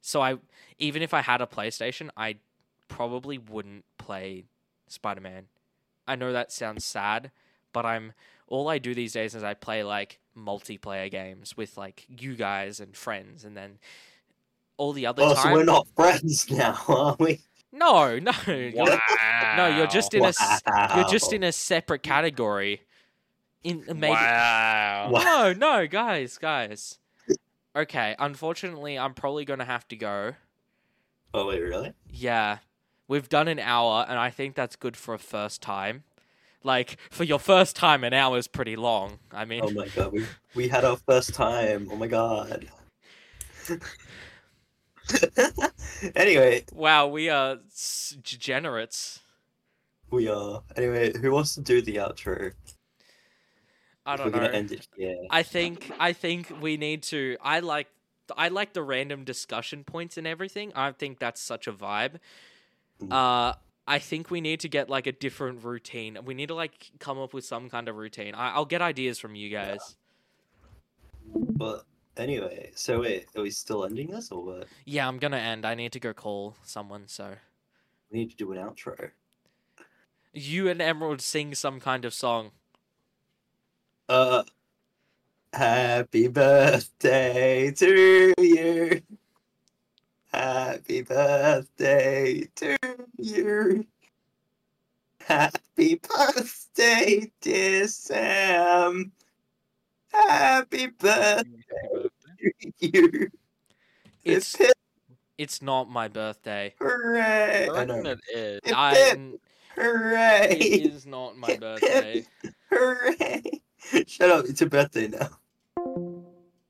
Speaker 2: So I even if I had a PlayStation, I probably wouldn't play Spider-Man. I know that sounds sad, but I'm all I do these days is I play like multiplayer games with like you guys and friends and then all the other
Speaker 1: Oh,
Speaker 2: time
Speaker 1: so we're not friends (laughs) now, are we?
Speaker 2: No, (laughs) no. You're, no, you're just in a s- you're just in a separate category. In maybe
Speaker 3: Wow.
Speaker 1: Wow.
Speaker 2: No, no, guys, guys. Okay, unfortunately, I'm probably going to have to go.
Speaker 1: Oh wait, really?
Speaker 2: Yeah. We've done an hour and I think that's good for a first time. Like for your first time an hour is pretty long. I mean,
Speaker 1: Oh my god, we we had our first time. Oh my god. (laughs) anyway,
Speaker 2: wow, we are degenerates.
Speaker 1: we are. Anyway, who wants to do the outro?
Speaker 2: I don't know.
Speaker 1: it.
Speaker 2: I think I think we need to. I like I like the random discussion points and everything. I think that's such a vibe.
Speaker 1: Mm.
Speaker 2: Uh, I think we need to get like a different routine. We need to like come up with some kind of routine. I, I'll get ideas from you guys.
Speaker 1: But anyway, so wait, are we still ending this or what?
Speaker 2: Yeah, I'm gonna end. I need to go call someone. So
Speaker 1: We need to do an outro.
Speaker 2: you and Emerald sing some kind of song.
Speaker 1: Uh, happy birthday to you. Happy birthday to you. Happy birthday, dear Sam. Happy birthday to you.
Speaker 2: It's it's not my birthday.
Speaker 1: hooray! I
Speaker 3: I
Speaker 1: know.
Speaker 3: reckon it is.
Speaker 2: I
Speaker 1: pip, hooray!
Speaker 2: is not my birthday.
Speaker 1: Hooray! Shut up! It's your birthday now.